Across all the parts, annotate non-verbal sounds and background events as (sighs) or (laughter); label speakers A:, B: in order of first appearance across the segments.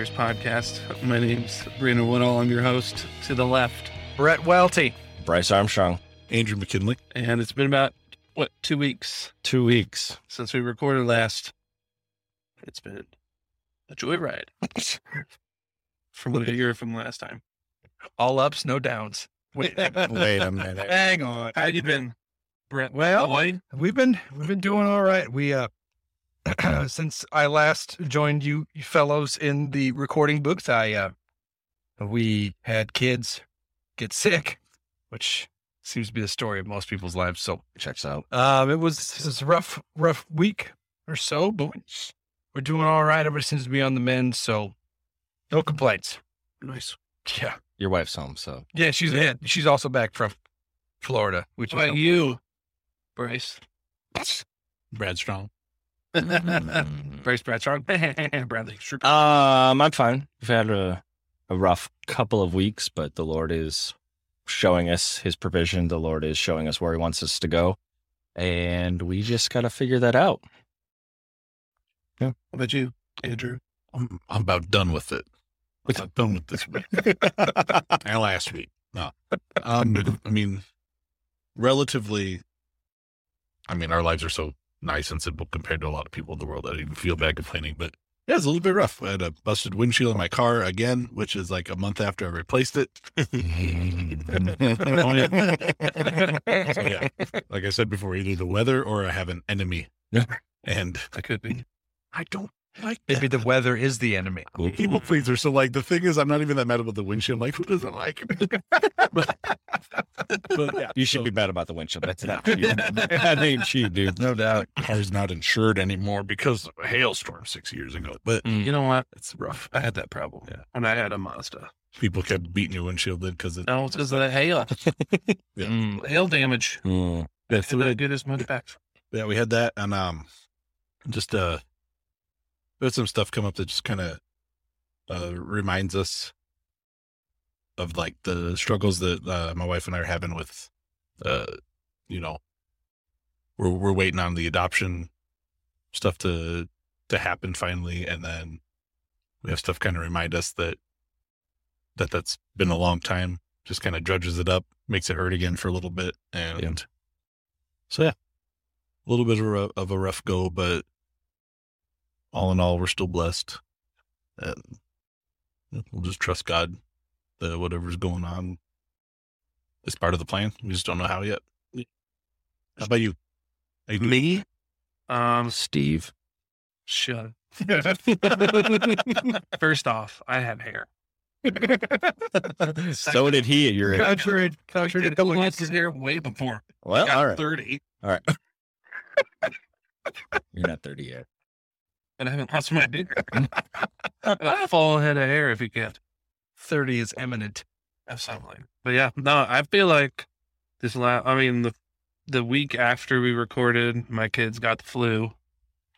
A: Outsiders podcast. My name's Brandon Woodall. I'm your host. To the left,
B: Brett Welty.
C: Bryce Armstrong.
D: Andrew McKinley.
A: and it's been about what two weeks
C: Two weeks.
A: since we recorded last. It's been a joyride (laughs) from what I hear from last time.
B: All ups, no downs.
D: Wait, (laughs) wait a minute.
B: Hang on.
A: How you been, Brett?
B: Well,
A: Boy?
B: We've been we've been doing all right. We uh (clears throat) since I last joined you fellows in the recording booth, I uh we had kids get sick, which seems to be the story of most people's lives. So
C: Checks out.
B: um it was it was a rough, rough week or so, but we're doing all right. Everybody seems to be on the mend, so no complaints.
A: nice.
B: Yeah.
C: Your wife's home, so
B: Yeah, she's yeah, she's also back from Florida, which
A: What about you, Bryce?
D: Brad Strong.
A: Bryce Bradshaw. (laughs) Bradley. Sure.
C: um, I'm fine. We've had a a rough couple of weeks, but the Lord is showing us His provision. The Lord is showing us where He wants us to go, and we just got to figure that out. Yeah.
A: How about you, Andrew?
D: I'm, I'm about done with it. I'm about done with this week. (laughs) and last week. No. Um, I mean, relatively, I mean, our lives are so nice and simple compared to a lot of people in the world that I even feel bad complaining. But yeah, it's a little bit rough. I had a busted windshield in my car again, which is like a month after I replaced it. (laughs) (laughs) Oh, so yeah, like I said before, either the weather or I have an enemy.
C: Yeah.
D: And
A: I could be.
D: I don't like
B: maybe the weather is the enemy.
D: people pleaser. So like the thing is, I'm not even that mad about the windshield. Like who doesn't like it? (laughs) but, but yeah,
C: You should
D: so
C: be mad about the windshield. That's not cheap. (laughs) that ain't cheap, dude.
B: No doubt.
D: car's not insured anymore because of a hailstorm six years ago. But
A: You know what?
D: it's rough.
A: I had that problem.
D: Yeah.
A: And I had a Mazda.
D: People kept beating your windshield in because it.
A: No, it's because of the hail. (laughs)
D: Yeah.
B: Mm.
A: Hail damage.
C: Mm.
D: That's
A: So I get as much back.
D: Yeah, we had that, and um, just uh, had some stuff come up that just kind of uh reminds us of like the struggles that uh, my wife and I are having with, uh, you know, we're we're waiting on the adoption stuff to to happen finally, and then we have stuff kind of remind us that that that's been a long time. Just kind of drudges it up, makes it hurt again for a little bit, and
C: Yeah.
D: so yeah, a little bit of a, of a rough go, but all in all, we're still blessed, and we'll just trust God that whatever's going on is part of the plan. We just don't know how yet. How about you? How you?
A: Me? Um,
C: Steve.
A: shut. (laughs) First off, I have hair. (laughs)
C: So did he at your age.
B: Contrary, contrary to
A: I lost his hair way before
C: Well,
A: I got
C: all right. (laughs) You're not 30 yet.
A: And I haven't lost my (laughs) beard. (laughs) a full head of hair if you can't.
B: 30 is eminent.
A: Absolutely. But yeah, no, I feel like this last, I mean, the, the week after we recorded, my kids got the flu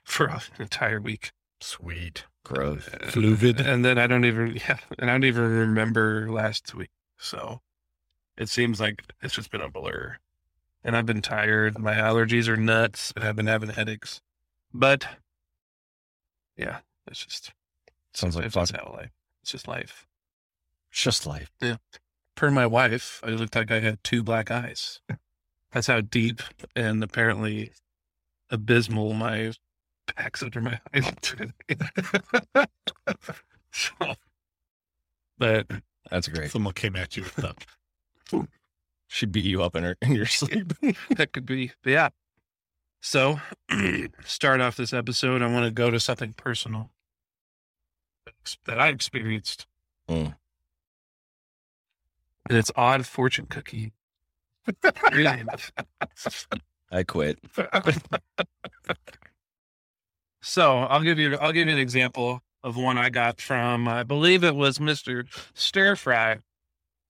A: for an entire week.
B: Sweet.
C: Gross.
D: Uh, Fluvid.
A: And then I don't even, (laughs) yeah, and I don't even remember last week. So it seems like it's just been a blur. And I've been tired. My allergies are nuts, and I've been having headaches. But yeah, it's just,
C: Sounds like
A: it's
C: fun.
A: just how life. It's just life.
C: It's just life. Yeah.
A: Per my wife, I looked like I had two black eyes. That's how deep and apparently abysmal my packs under my (laughs) eyes. so, but
C: That's great.
D: Someone came at you with that.
C: She beat you up in her in your sleep. (laughs)
A: that could be, but yeah. So, (clears throat) start off this episode, I want to go to something personal that I experienced.
C: Mm.
A: And it's odd fortune cookie. (laughs)
C: I quit. (laughs)
A: So I'll give you I'll give you an example of one I got from I believe it was Mister Stir Fry.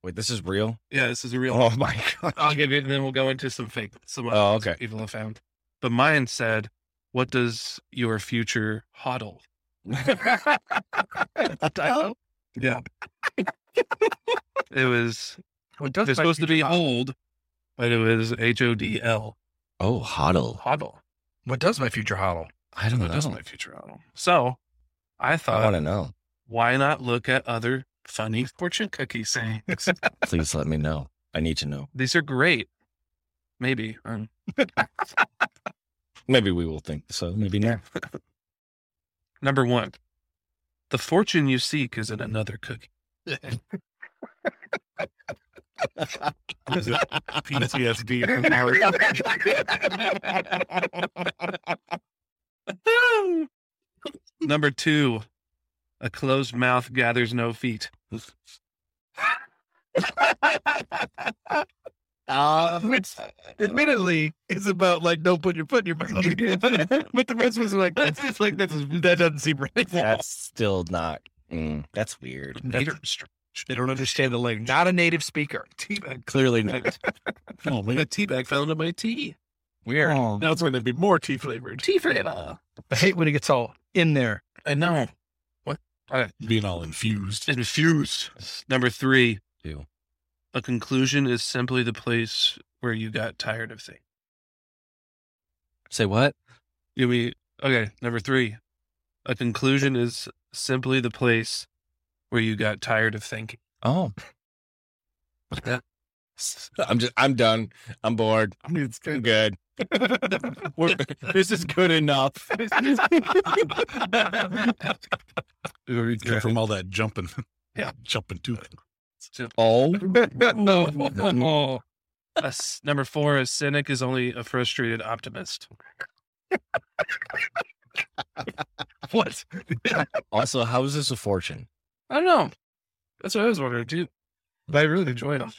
C: Wait, this is real?
A: Yeah, this is a real.
C: Oh my (laughs) god.
A: I'll give you, and then we'll go into some fake some other
C: Oh, okay.
A: people have found. But mine said, "What does your future hodl?" (laughs) Yeah, it was.
B: What does
A: It's supposed to be
B: future-
A: hold, but it was H O D L
C: Oh, hodl.
A: hodl.
B: What does my future hodl?
C: I don't know.
A: What does
C: know.
A: my future hodl? So, I thought
C: I
A: thought
C: want to know.
A: why not look at other funny fortune cookie sayings? (laughs) (laughs)
C: Please let me know. I need to know.
A: These are great. Maybe. Um,
C: Maybe we will think so. Maybe not. (laughs)
A: number one, the fortune you seek is in another cookie. (laughs)
D: PTSD. (laughs)
A: Number two, a closed mouth gathers no feet.
B: Uh, (laughs) which admittedly is about like don't put your foot in your mouth. (laughs) but the rest was like that's just like that's that doesn't seem right. (laughs)
C: That's still not. mm, that's weird.
A: Native
B: They don't understand the language. Not a native speaker.
A: Teabag.
C: Clearly not.
D: oh,
A: A
D: man.
A: teabag fell into my tea.
B: Weird.
C: Oh,
D: Now it's going to be more tea flavored.
A: Tea flavor.
B: I hate when it gets all in there.
A: I know. What?
D: Being all infused.
A: Infused. Number three,
C: Ew.
A: A conclusion is simply the place where you got tired of things.
C: Say what?
A: You mean okay? Number three, a conclusion is simply the place where you got tired of thinking.
C: Oh. (laughs) I'm just. I'm done. I'm bored.
D: I mean, it's
C: I'm
D: good.
C: good. (laughs) We're- this is good enough. (laughs)
D: Good from all that jumping.
A: Yeah.
D: jumping too.
C: Oh. (laughs)
B: no. no.
A: A s- number four, a cynic is only a frustrated optimist. (laughs)
B: What? (laughs)
C: Also, how is this a fortune?
A: I don't know. That's what I was wondering too. But hmm. I really enjoy them.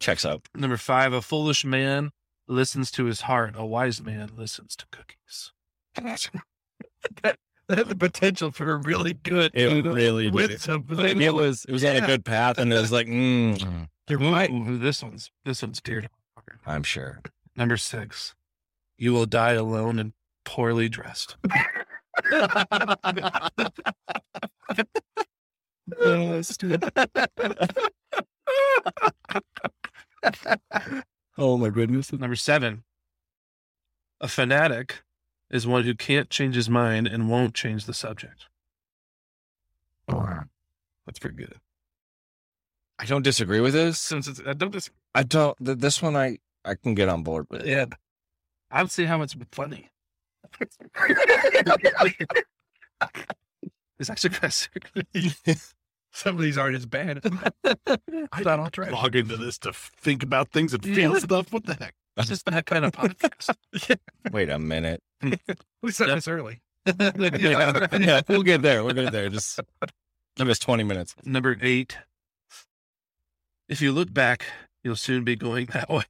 C: Checks out.
A: Number five, a foolish man listens to his heart. A wise man listens to cookies.
B: that (laughs) had the potential for a really good
C: It really
B: with
C: did.
B: some
C: It was. It was on a good path, and it was like, mm,
B: You're right.
A: This one's this one's dear. to.
C: I'm sure.
A: Number six, you will die alone and poorly dressed. (laughs) (laughs)
C: Oh my goodness.
A: Number seven, a fanatic is one who can't change his mind and won't change the subject. That's pretty good.
C: I don't disagree with this.
A: Since it's, I don't dis-
C: I don't. th- This one, I I can get on board with.
A: yeah, I don't see how it's funny. (laughs) it's actually kind. (laughs)
B: Some of these aren't as bad. I thought I'll try.
D: Log into this to think about things and feel
A: Yeah.
D: stuff. What the heck?
A: It's just that kind of podcast. (laughs)
C: Wait a minute.
B: We said this early. (laughs)
C: yeah, (laughs) we'll get there. We'll get there. Just give us twenty minutes.
A: Number eight, if you look back, you'll soon be going that way.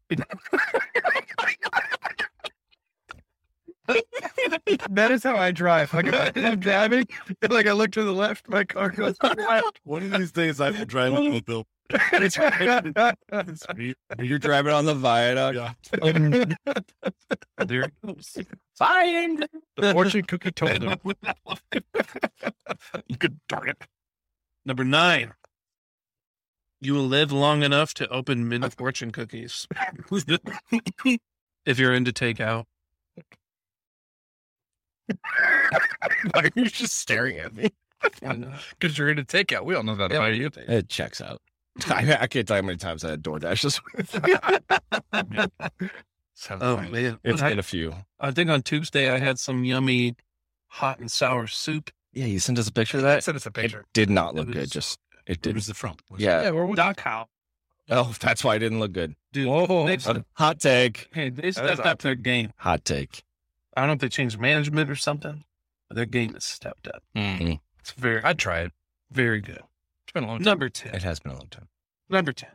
B: that is how I drive. Like if I'm dabbing, like I look to the left, my car goes left.
D: One of these days I will drive a mobile.
C: You're driving on the viaduct.
D: Yeah.
A: there it goes.
C: Fine.
B: the fortune cookie told him. (laughs)
A: Good darn it. Number nine. You will live long enough to open mini fortune cookies. if you're into takeout. (laughs)
C: Why are you just staring at me?
B: Because you're going to take out. We all know that about you.
C: It checks out. (laughs) I, I can't tell you how many times I had DoorDash this week. (laughs)
B: Sounds
A: Oh
B: right.
A: man.
C: It's
A: I,
C: been a few.
A: I think on Tuesday I had some yummy hot and sour soup.
C: Yeah, you sent us a picture of that.
B: Sent us a picture.
C: It
B: picture.
C: did not look
A: It
C: good. Just it
D: Where
C: did.
D: was the front. Was
C: Yeah.
B: Yeah, we're
A: Doc Howe.
C: Oh, that's why it didn't look good.
A: Dude,
B: Whoa.
A: they,
C: hot take.
A: hey, they stepped up their game.
C: Hot take.
A: I don't know if they changed management or something, but their game has stepped up.
C: Mm.
A: It's very,
B: I tried. it.
A: very good.
B: It's been a long time.
A: Number 10.
C: It has been a long time.
A: Number 10.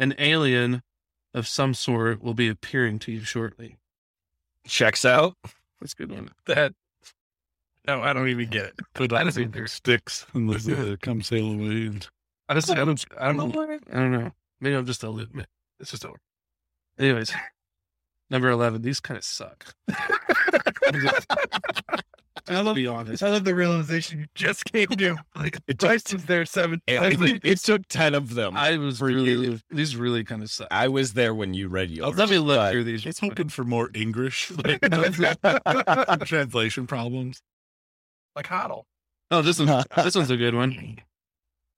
A: An alien of some sort will be appearing to you shortly.
C: Checks out.
A: That's a good one. (laughs)
B: That. No, I don't even get it.
D: Put
A: I
D: on
A: don't
D: some
A: think
D: sticks (laughs) and listen to uh, (laughs) come sail away. And
A: I just, I don't, I don't, I don't know. Maybe I'm just a little, it's just over. Anyways, number 11. These kind of suck. (laughs) (laughs) I'll be honest.
B: I love the realization you just came to. (laughs) Like,
C: It
B: Bryce was there seven.
C: It, it took ten of them. I,
A: I was really, these really kind of suck.
C: I was there when you read yours.
A: Let me look through these.
D: it's hoping for more English like, translation problems.
B: like hodl.
A: Oh, this one's this one's a good one.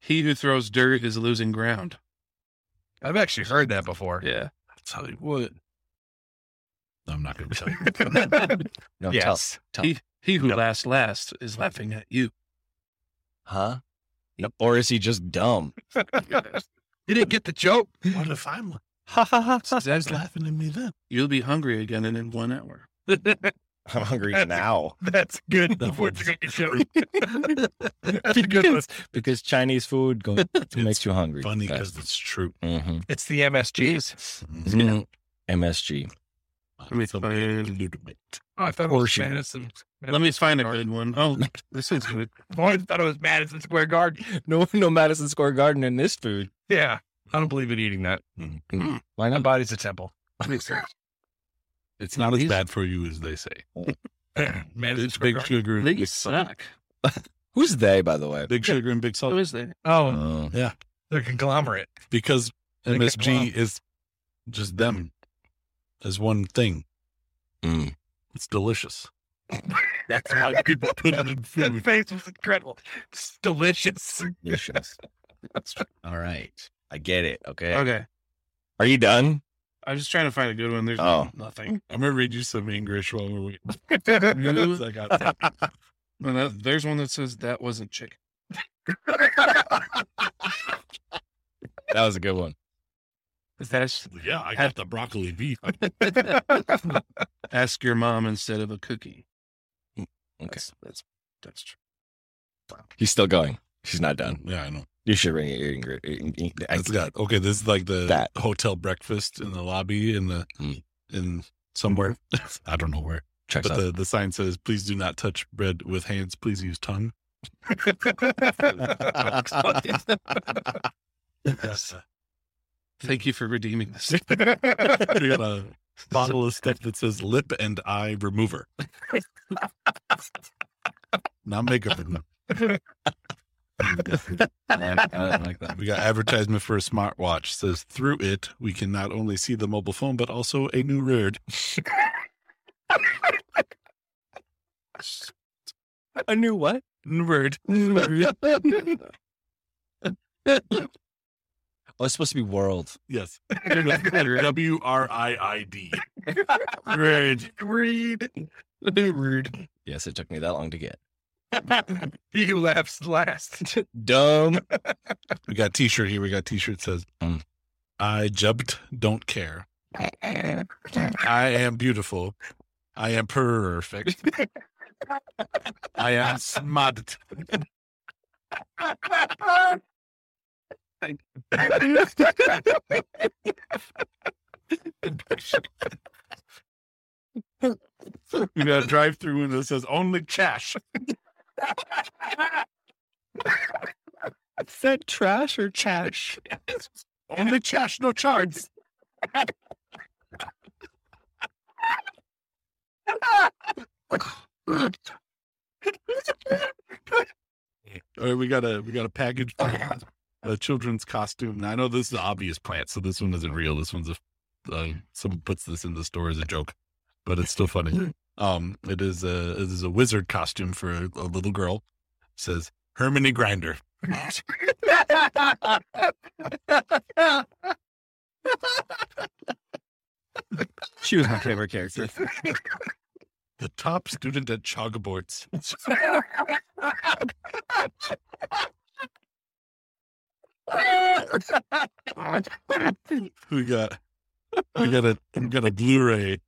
A: He who throws dirt is losing ground.
B: I've actually heard that before.
A: Yeah.
D: that's how you what. I'm not going to tell you. (laughs)
C: No, (laughs)
B: yes.
C: tell.
A: He he who laughs last is laughing at you.
C: huh? No, or is he just dumb? (laughs)
B: You didn't get the joke.
D: what if I'm
C: Ha ha ha.
D: Dad's laughing at me then?
A: You'll be hungry again in, in one hour.
C: I'm hungry now.
B: That's good.
D: That
B: Before
D: was-
B: it's. That's a good one.
C: because, because Chinese food go, makes you hungry.
D: Funny because it's true.
C: Mhm.
B: It's the MSGs.
C: Mhm. MSG.
A: Let me find-
D: to do to.
B: Oh, I thought it was
C: you-
B: Madison.
A: Let me find a good one. Oh, (laughs) this is good. (laughs)
B: I thought it was Madison Square Garden. (laughs)
C: No, no Madison Square Garden in this food.
B: Yeah. I don't believe in eating that. Hmm. Mm.
C: Why
B: My
C: not?
B: body's a temple.
D: It's not as bad for you as they say.
B: Madison
D: It's
B: Square
D: big
B: Garden.
D: sugar,
A: They
D: big salt.
A: suck.
C: Who's they, by the way?
D: Big sugar and big
A: Who
D: salt.
A: is that?
B: Oh,
C: Oh,
B: they're a conglomerate.
D: Because
B: They
D: MSG
B: can-
D: is just them as one thing.
C: Mm.
D: It's delicious. (laughs) That's (laughs) why people put it in
B: That
D: food.
B: face was incredible. It's delicious.
C: delicious. (laughs) All right. I get it. Okay.
A: Okay.
C: Are you done?
A: I'm just trying to find a good one. There's
C: Oh.
A: nothing.
D: I'm gonna read you some English while we're waiting. I got
A: No, that- there's one that says that wasn't chicken.
C: That was a good one.
A: That's
D: yeah, I got the broccoli beef. (laughs)
A: ask your mom instead of a cookie.
C: Okay.
A: That's that's, that's true.
C: He's still going. She's not done.
D: Yeah, I know.
C: You should ring your ear. I
D: It's got okay. This is like the
C: That.
D: hotel breakfast in the lobby in the
C: Mm.
D: in somewhere. (laughs) I don't know where,
C: checks
D: but
C: out.
D: the the sign says, "Please do not touch bread with hands. Please use tongue." (laughs) Yes.
A: Thank you for redeeming this. (laughs)
D: we got a bottle of stuff that says "lip and eye remover." Not makeup. remover. (laughs)
C: I like that.
D: We got advertisement for a smartwatch. Says through it we can not only see the mobile phone but also a new word.
C: A new what?
D: Word. (laughs)
C: Oh, it's supposed to be world.
D: Yes. (laughs) W R I I D. Word.
B: Read. Rude.
C: Yes, it took me that long to get.
B: He who laughs last. (laughs)
C: Dumb.
D: We got T-shirt here. We got T-shirt says,
C: Mm.
D: "I jumped, don't care. I am beautiful. I am perfect. I am smart." (laughs) We (laughs) got a drive-through window that says "Only cash."
C: Is that trash or chash?
D: Only cash, no charge. (laughs) All right, we got a we got a package a children's costume. Now, I know this is an obvious plant, so this one isn't real. This one's a uh, someone puts this in the store as a joke, but it's still funny. (laughs) Um, it is a it is a wizard costume for a, a little girl. It says Hermione Grinder. (laughs)
C: She was my favorite character. (laughs)
D: The top student at Chogboards. We got we got a we got a Blu-ray.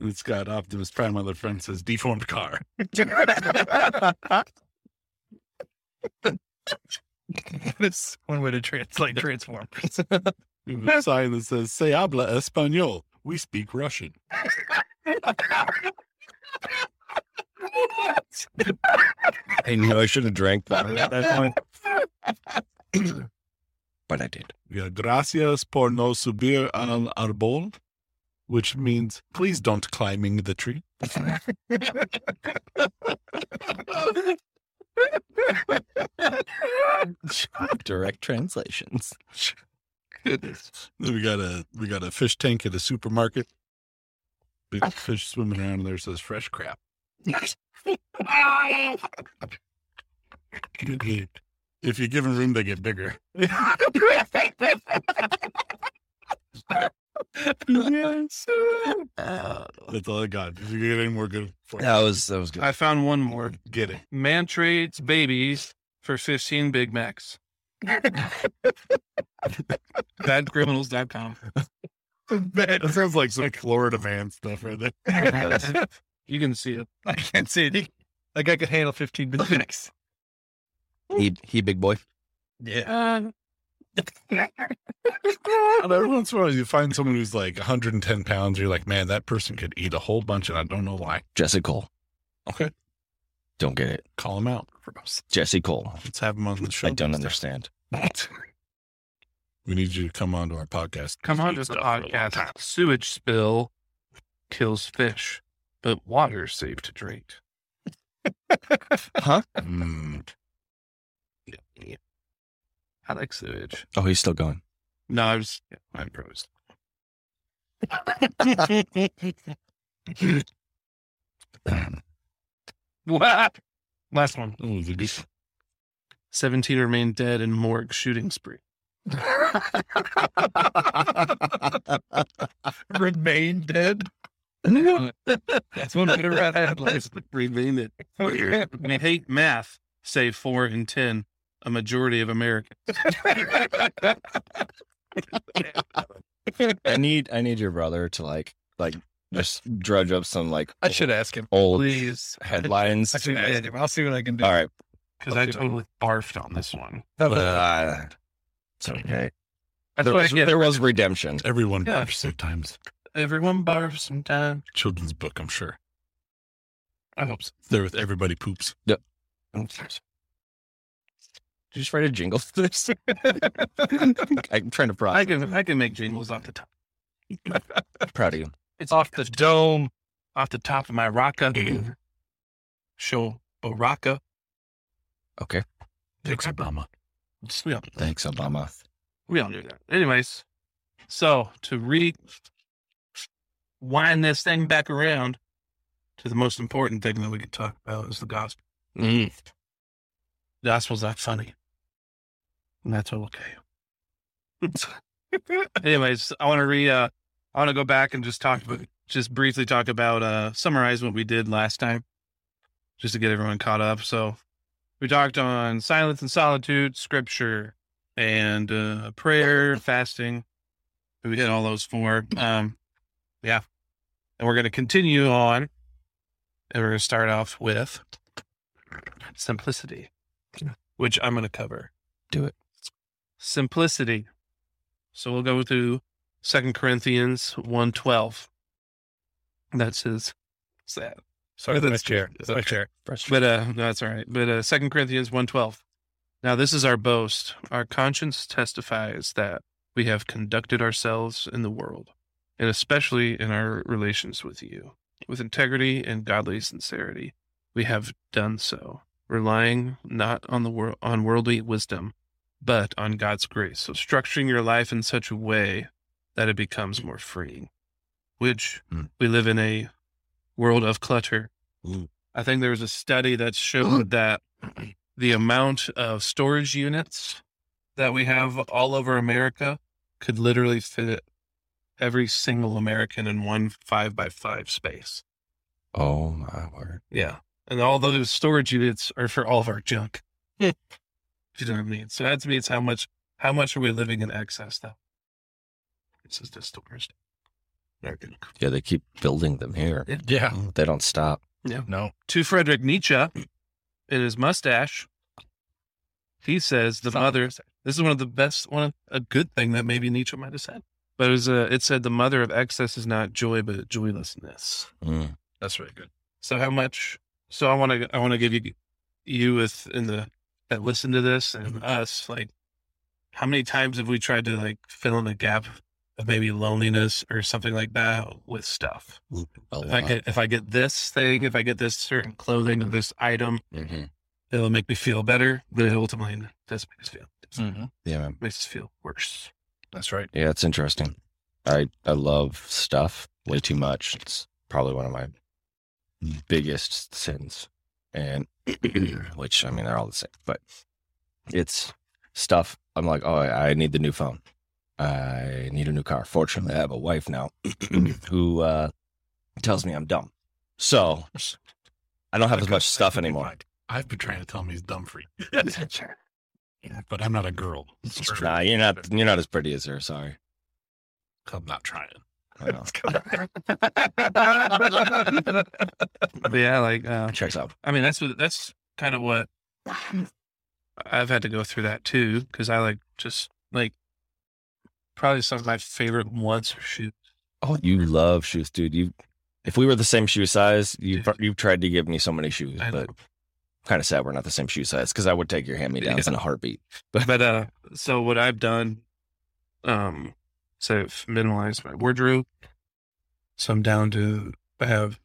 D: And It's got Optimus Prime on the front says deformed car. (laughs)
B: That's one way to translate transform.
D: We have a sign that says Se habla español. We speak Russian.
C: I know I should have drank that at that point. But I did.
D: Got gracias por no subir al árbol, which means please don't climbing the tree. (laughs)
C: Direct translations.
D: Goodness. We got a we got a fish tank at a supermarket. Big ah. fish swimming around in there says fresh crap. (laughs) If you give them room, they get bigger. (laughs) That's all I got. Did you get any more good? For
C: That was that was good.
A: I found one more.
D: Get it.
A: Man trades babies for 15 Big Macs. Badcriminals.com.
D: That sounds like some Florida man stuff right there. (laughs)
A: You can see it.
B: I can't see it. Like I could handle 15 minutes.
C: He he big boy.
B: Yeah.
A: Uh,
D: And every once in a while, you find someone who's like 110 pounds. You're like, man, that person could eat a whole bunch, and I don't know why.
C: Jesse Cole.
D: Okay,
C: Don't get it.
D: call him out.
C: Jesse Cole.
D: Let's have him on the show.
C: I don't understand.
D: We need you to come on to our podcast.
A: come on to the podcast. Sewage spill kills fish, but water's safe to drink.
C: Huh?
D: Mm.
A: I like sewage.
C: Oh, he's still going.
A: No, I was, yeah, I improvised. (laughs) what? Last one. 17 remain dead in morgue shooting spree. (laughs)
B: Remain dead. That's one better rat headlines.
A: Remain it. I hate math, say four and 10, a majority of Americans. (laughs)
C: I need I need your brother to like like just drudge up some like
B: I should ask him.
C: old
A: Please. (laughs)
C: headlines.
B: I should ask him. I'll see what I can do.
C: All right.
A: Because I totally barfed on this one. (laughs)
B: How that?
C: Uh, it's okay.
A: That's
C: There
A: what
C: was, there was redemption.
D: Everyone
A: Yeah.
D: barfs sometimes.
A: Everyone barfs sometimes.
D: Children's book, I'm sure.
A: I hope so.
D: There with everybody poops.
C: Did you just write a jingle for this? (laughs) I'm trying to
A: I can I can make jingles off the top.
C: I'm proud of you.
A: It's
B: Off the dome.
A: off the top of my raka. Show Baraka.
C: Okay.
D: Thanks, Obama.
A: Just- We all,
C: Thanks, Obama.
A: we all do that. Anyways, so to re wind this thing back around to the most important thing that we can talk about is the gospel.
C: Mm.
A: Gospel's not funny. And that's okay. (laughs) Anyways, I want to re uh I want to go back and just talk about just briefly talk about uh summarize what we did last time. Just to get everyone caught up. So we talked on silence and solitude, scripture, and uh prayer, fasting. We hit all those four. Um yeah. And we're gonna continue on. And we're gonna start off with simplicity. Which I'm gonna cover.
C: Do it.
A: Simplicity. So we'll go to Second Corinthians 112. That says sad.
B: Sorry, that's my chair. That's my chair.
A: But uh no, that's all right. But uh Second Corinthians 112. Now this is our boast. Our conscience testifies that we have conducted ourselves in the world, and especially in our relations with you, with integrity and godly sincerity. We have done so, relying not on the world on worldly wisdom, but on God's grace. So structuring your life in such a way that it becomes more freeing. Which
D: Hmm.
A: we live in a world of clutter.
D: Ooh.
A: I think there was a study that showed that the amount of storage units that we have all over America could literally fit every single American in one five by five space.
C: Oh my word.
A: Yeah. And all those storage units are for all of our junk. (laughs) if you know what I mean. So that it's how much how much are we living in excess though? This is just the worst. American.
C: Yeah, they keep building them here.
B: Yeah.
C: They don't stop. Yeah.
B: No.
A: To Frederick Nietzsche in his mustache, he says the mother this is one of the best one of a good thing that maybe Nietzsche might have said. But it was uh, it said the mother of excess is not joy but joylessness.
C: Mm.
B: That's really good.
A: So how much? So I want to I want to give you you with in the that listen to this and us like how many times have we tried to like fill in a gap of maybe loneliness or something like that with stuff?
C: A
A: If I get if I get this thing, if I get this certain clothing or this item,
C: Mhm.
A: it'll make me feel better, but it ultimately does make us feel
B: Mm-hmm.
C: Yeah, man.
A: makes us feel worse.
B: That's right.
C: Yeah, it's interesting. I I love stuff way too much. It's probably one of my biggest sins. And (clears throat) which I mean they're all the same, but it's stuff. I'm like, oh, I need the new phone. I need a new car. Fortunately, I have a wife now (clears throat) who uh, tells me I'm dumb, so I don't have as much stuff anymore. (laughs)
D: I've been trying to tell him he's dumb for you, (laughs) but I'm not a girl.
C: Nah, you're not. You're not as pretty as her. Sorry.
D: I'm not trying.
C: I know. (laughs)
A: But yeah, like uh,
C: Checks out.
A: I mean, that's what that's kind of what I've had to go through that too, because I like just like probably some of my favorite ones are shoes.
C: Oh, you love shoes, dude. You, if we were the same shoe size, you you've tried to give me so many shoes,
A: I know.
C: but kind of sad we're not the same shoe size because I would take your hand me downs
A: Yeah.
C: in a heartbeat.
A: But (laughs) but uh, so what I've done, um, so I've minimalized my wardrobe. So I'm down to I have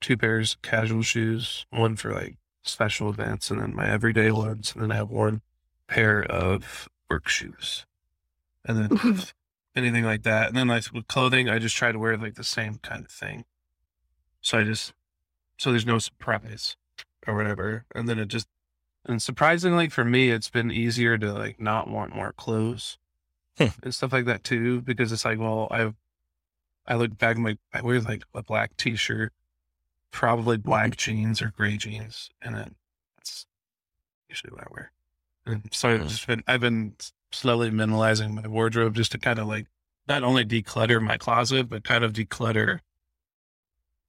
A: two pairs of casual shoes, one for like special events, and then my everyday ones, and then I have one pair of work shoes, and then (laughs) anything like that. And then like with clothing, I just try to wear like the same kind of thing. So I just so there's no surprise or whatever, and then it just and surprisingly for me, it's been easier to like not want more clothes
C: Hmm.
A: and stuff like that too, because it's like, well, I I look back, my I wear like a black T-shirt, probably black jeans or gray jeans, and then that's usually what I wear. And so I've
C: Hmm.
A: just been I've been slowly minimalizing my wardrobe just to kind of like not only declutter my closet, but kind of declutter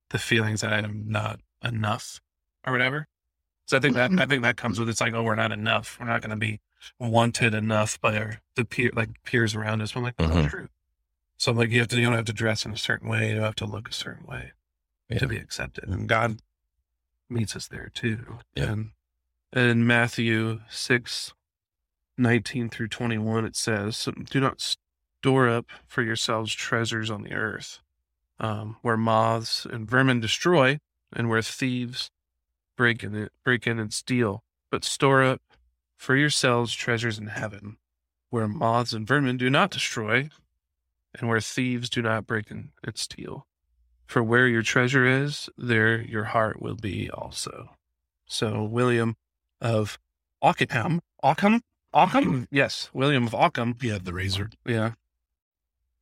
A: the feelings that I am not enough or whatever. So I think that I (clears throat) think that comes with it's like, oh, we're not enough. We're not going to be wanted enough by our the peer like peers around us. I'm like, that's
C: Mhm.
A: not true. So I'm like, you have to you don't have to dress in a certain way. You don't have to look a certain way
C: Yeah.
A: to be accepted. And God meets us there too.
C: Yeah.
A: And in Matthew six, 19 through 21, it says, Do not store up for yourselves treasures on the earth, um, where moths and vermin destroy, and where thieves break in it, break in and steal. But store up for yourselves treasures in heaven, where moths and vermin do not destroy, and where thieves do not break in and steal. For where your treasure is, there your heart will be also. So William of Ockham, Ockham, Ockham, (clears throat) yes, William of Ockham
D: had the razor.
A: yeah.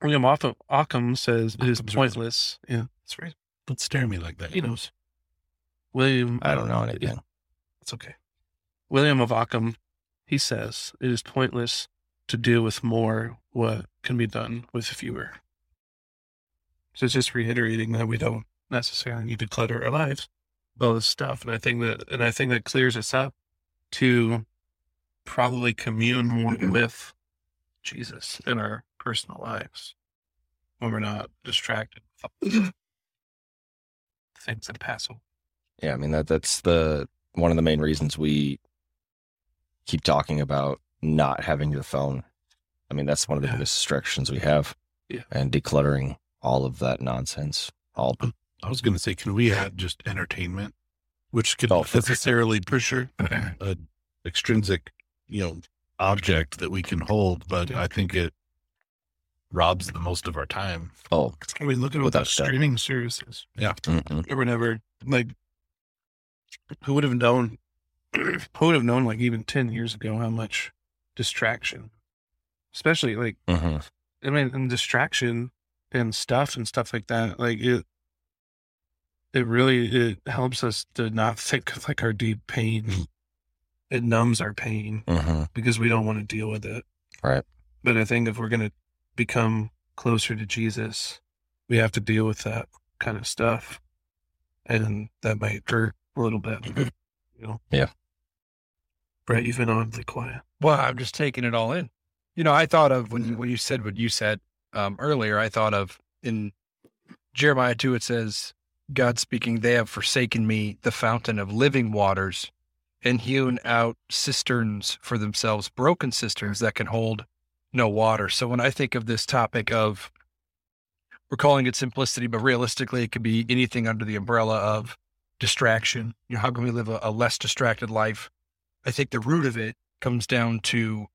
A: William Occam, Occam says it is
D: Occam's
A: pointless. Yeah, that's right.
D: Don't stare at me like that.
A: He knows. William,
C: I don't know
A: uh,
C: anything.
A: It's okay. William of Ockham, he says it is pointless to do with more what can be done with fewer. So it's just reiterating that we don't necessarily need to clutter our lives with all this stuff, and I think that, and I think that clears us up to probably commune more with Jesus in our personal lives when we're not distracted with things that pass away.
C: Yeah, I mean that that's the one of the main reasons we keep talking about not having your phone. I mean, that's one of the
A: Yeah.
C: biggest distractions we have.
A: Yeah.
C: And decluttering all of that nonsense. All um,
D: I was going to say, can we add just entertainment, which could
C: Oh,
D: necessarily
A: For sure. (clears throat)
D: a extrinsic, you know, object that we can hold, but I think it robs the most of our time.
C: oh,
A: I mean, look at all
C: Without
A: streaming services.
C: mm-mm.
A: or whatever. Like, who would have known? (clears throat) who would have known? Like even ten years ago, how much distraction, especially like
C: Mhm.
A: I mean, and distraction and stuff and stuff like that. Like it, it really it helps us to not think of like our deep pain. It numbs our pain
C: Mhm.
A: because we don't want to deal with it.
C: Right.
A: But I think if we're gonna become closer to Jesus, we have to deal with that kind of stuff, and that might hurt a little bit. (laughs) You know.
C: Yeah.
A: Brett, you've been awfully quiet.
B: Well, I'm just taking it all in. You know, I thought of when when you said what you said um, earlier. I thought of in Jeremiah two. It says, "God speaking, they have forsaken me, the fountain of living waters, and hewn out cisterns for themselves, broken cisterns that can hold no water." So when I think of this topic of, we're calling it simplicity, but realistically, it could be anything under the umbrella of distraction. You know, how can we live a, a less distracted life? I think the root of it comes down to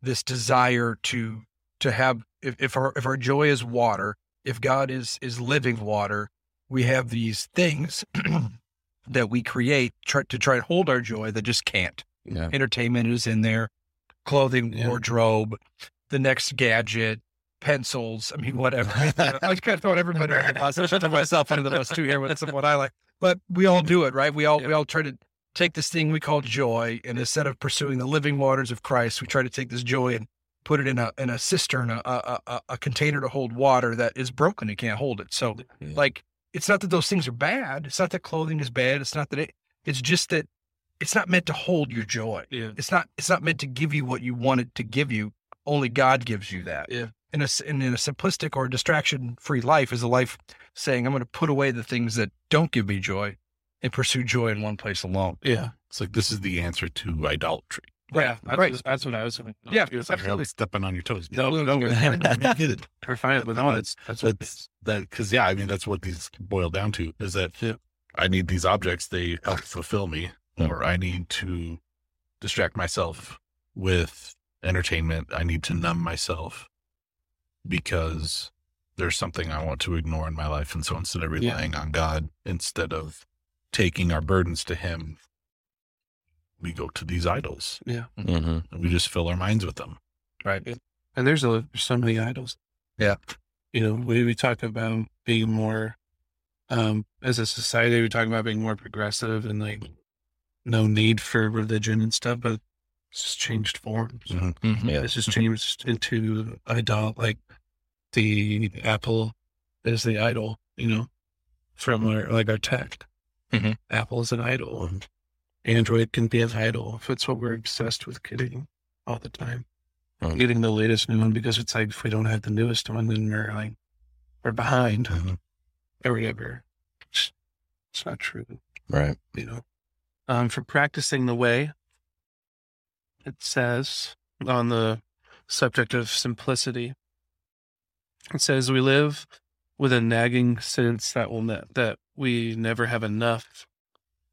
B: this desire to to have if, if our if our joy is water if god is is living water we have these things (clears throat) that we create try, to try and hold our joy that just can't.
C: Yeah.
B: Entertainment is in there, clothing,
A: Yeah.
B: wardrobe, the next gadget, pencils. I mean, whatever. (laughs) I just kind of throwing everybody under the bus. I throw myself under the bus too here with some of what I like. But we all do it, right? We all we all try to take this thing we call joy, and instead of pursuing the living waters of Christ, we try to take this joy and put it in a in a cistern, a a, a, a container to hold water that is broken and can't hold it. So,
C: Yeah.
B: like, it's not that those things are bad. It's not that clothing is bad. It's not that it. It's just that it's not meant to hold your joy.
A: Yeah.
B: It's not. It's not meant to give you what you want it to give you. Only God gives you that.
A: Yeah.
B: In a s- in, in a simplistic or distraction free life is a life saying I'm going to put away the things that don't give me joy and pursue joy in one place alone.
A: Yeah.
D: It's like this is the answer to idolatry.
A: Yeah. That's,
B: right.
A: that's what I was going
B: Yeah,
A: to
D: Sorry, I'm stepping on your toes.
A: No, no, no.
D: I get it.
A: We're fine. But no, that's, that's what
D: That's that because yeah, I mean that's what these boil down to is that
A: Yeah.
D: I need these objects, they help fulfill me,
C: Yeah.
D: or I need to distract myself with entertainment. I need to numb myself because there's something I want to ignore in my life. And so instead of
A: Yeah.
D: relying on God, instead of taking our burdens to Him, we go to these idols
C: hmm
D: and we just fill our minds with them.
B: Right.
A: And there's a, there's so many idols.
B: Yeah.
A: You know, we, we talk about being more, um, as a society, we talk about being more progressive and like no need for religion and stuff, but it's just changed forms.
D: Mhm.
C: Yeah.
A: It's just changed into idol, like the Apple is the idol, you know, from our, like our tech.
C: Mhm.
A: Apple is an idol. And Android can be an idol. If it's what we're obsessed with getting all the time.
C: Mm.
A: Getting the latest new one because it's like if we don't have the newest one, then we're like we're behind
D: Mhm.
A: or whatever. It's, it's not true
C: Right.
A: you know. Um, for practicing the way, it says on the subject of simplicity, it says we live with a nagging sense that will ne- that we never have enough,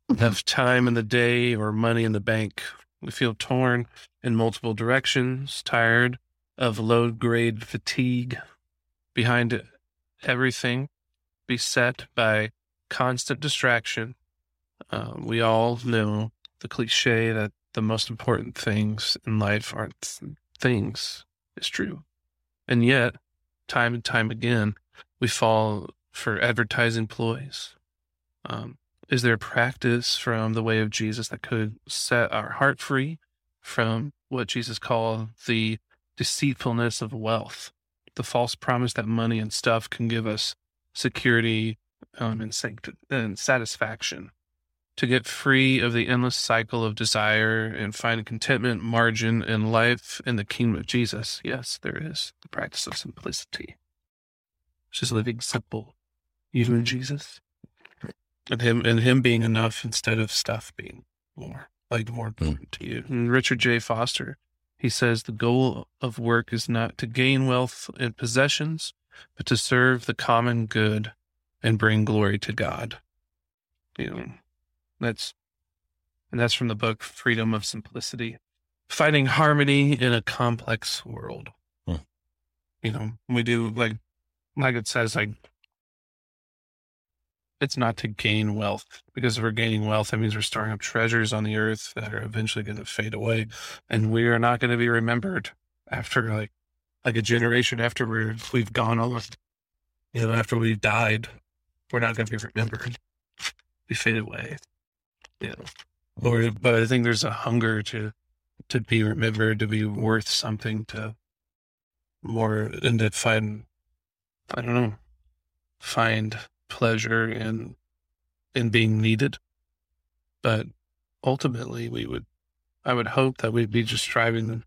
A: enough (laughs) time in the day or money in the bank. We feel torn in multiple directions, tired of low grade fatigue, behind everything, beset by constant distraction. Uh, we all know the cliche that the most important things in life aren't th- things. It's true. And yet, time and time again, we fall for advertising ploys. Um, is there a practice from the way of Jesus that could set our heart free from what Jesus called the deceitfulness of wealth, the false promise that money and stuff can give us security um, and, sanct- and satisfaction? To get free of the endless cycle of desire and find contentment, margin, and life in the kingdom of Jesus. Yes, there is the practice of simplicity. It's just living simple. You and Jesus. And him and him being enough instead of stuff being more like more hmm. important to you. And Richard J. Foster, he says the goal of work is not to gain wealth and possessions, but to serve the common good and bring glory to God. You know, that's and that's from the book Freedom of Simplicity. Finding harmony in a complex world.
C: Hmm.
A: You know, we do like like it says, like it's not to gain wealth because if we're gaining wealth, that means we're storing up treasures on the earth that are eventually going to fade away, and we are not going to be remembered after like like a generation after we're we've gone almost. You know, after we've died, we're not going to be remembered. We fade away. Yeah, or but I think there's a hunger to to be remembered, to be worth something, to more and to find I don't know, find pleasure in in being needed. But ultimately we would I would hope that we'd be just striving to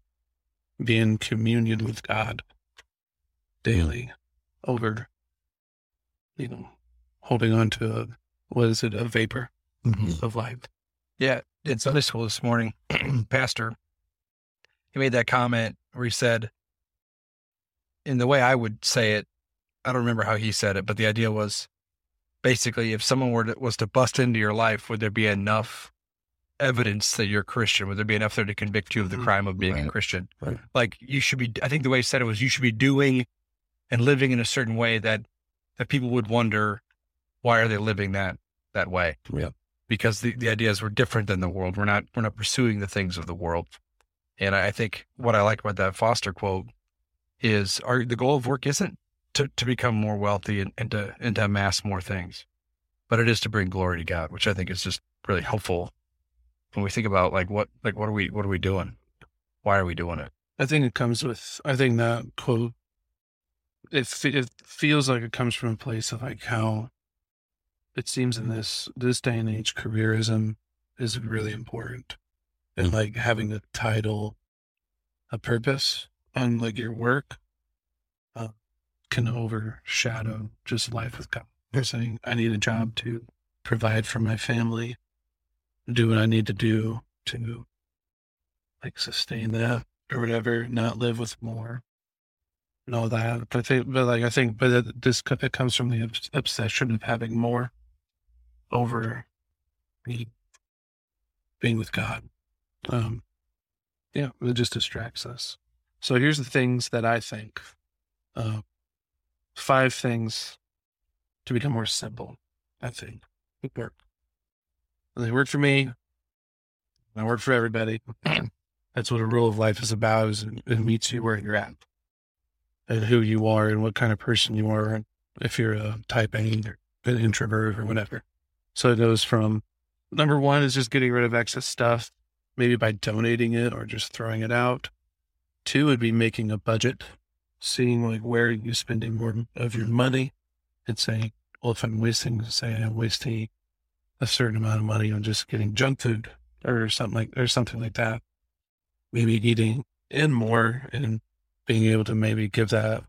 A: be in communion with God mm. daily over you know holding on to a what is it, a vapor of life.
B: Yeah, in Sunday school this morning, (clears throat) Pastor, he made that comment where he said, in the way I would say it, I don't remember how he said it, but the idea was basically if someone were to, was to bust into your life, would there be enough evidence that you're a Christian? Would there be enough there to convict you of the
A: Mhm.
B: crime of being a Christian?
C: Right.
B: Like you should be. I think the way he said it was you should be doing and living in a certain way that that people would wonder why are they living that that way.
C: Yeah.
B: Because the, the idea is we're different than the world. We're not we're not pursuing the things of the world. And I think what I like about that Foster quote is our the goal of work isn't to, to become more wealthy and, and to and to amass more things, but it is to bring glory to God, which I think is just really helpful when we think about like what like what are we what are we doing? Why are we doing it?
A: I think it comes with, I think that quote, it, it feels like it comes from a place of like how it seems in this, this day and age, careerism is really important. And like having a title, a purpose on like your work uh, can overshadow just life with God. You're saying, I need a job to provide for my family, do what I need to do to like sustain that or whatever, not live with more and all that. But I think, but like, I think, but this, it comes from the obsession of having more over being, being with God. Um, yeah, it just distracts us. So here's the things that I think, uh, five things to become more simple. I think It work. They work for me. They work for everybody. (clears throat) That's what a rule of life is about. Is it, it meets you where you're at, and who you are, and what kind of person you are, and if you're a type A or an introvert or whatever. So it goes from number one is just getting rid of excess stuff, maybe by donating it or just throwing it out. Two would be making a budget, seeing like where you're spending more of your money, and saying, well, if I'm wasting, say I'm wasting a certain amount of money on just getting junk food or something like or something like that maybe eating in more and being able to maybe give that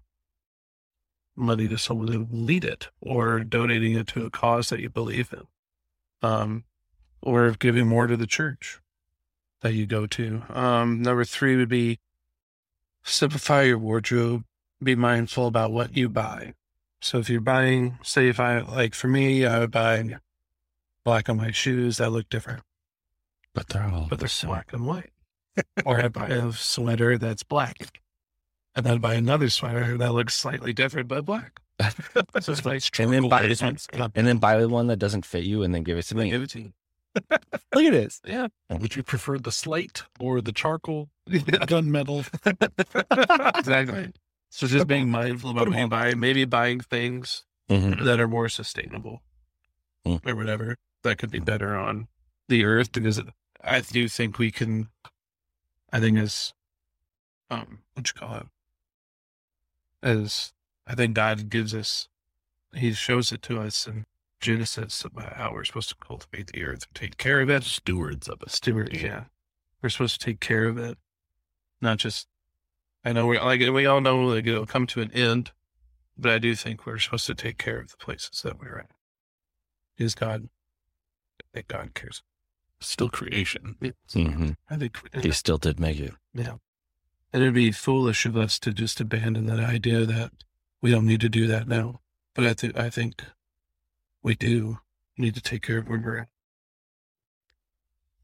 A: money to someone who lead it or donating it to a cause that you believe in. Um, or giving more to the church that you go to. Um, number three would be simplify your wardrobe. Be mindful about what you buy. So if you're buying, say if I, like for me, I would buy black and white shoes that look different,
C: But they're all
A: but they're black and white (laughs) or I buy a sweater that's black, and then buy another sweater that looks slightly different but black. So it's like
C: and then buy
A: this
C: and then buy one that doesn't fit you, and then give it to me.
A: give it to you.
C: Look at this.
A: Yeah,
D: Would you prefer the slate or the charcoal (laughs) gunmetal? (laughs)
A: exactly. (laughs) So just being mindful about what you buy, maybe buying things
C: Mhm.
A: that are more sustainable
C: Mm.
A: or whatever that could be better on the earth because I do think we can. I think as um, what you call it, as I think God gives us, He shows it to us in Genesis about how we're supposed to cultivate the earth take care of it.
D: Stewards of it.
A: Steward, yeah, we're supposed to take care of it, not just. I know we like we all know like it'll come to an end, but I do think we're supposed to take care of the places that we're at. Is God? I think God cares.
D: Still creation.
C: Mhm.
A: I think
C: He still did make it.
A: Yeah. And it'd be foolish of us to just abandon that idea that we don't need to do that now. But I think I think we do need to take care of where we're at.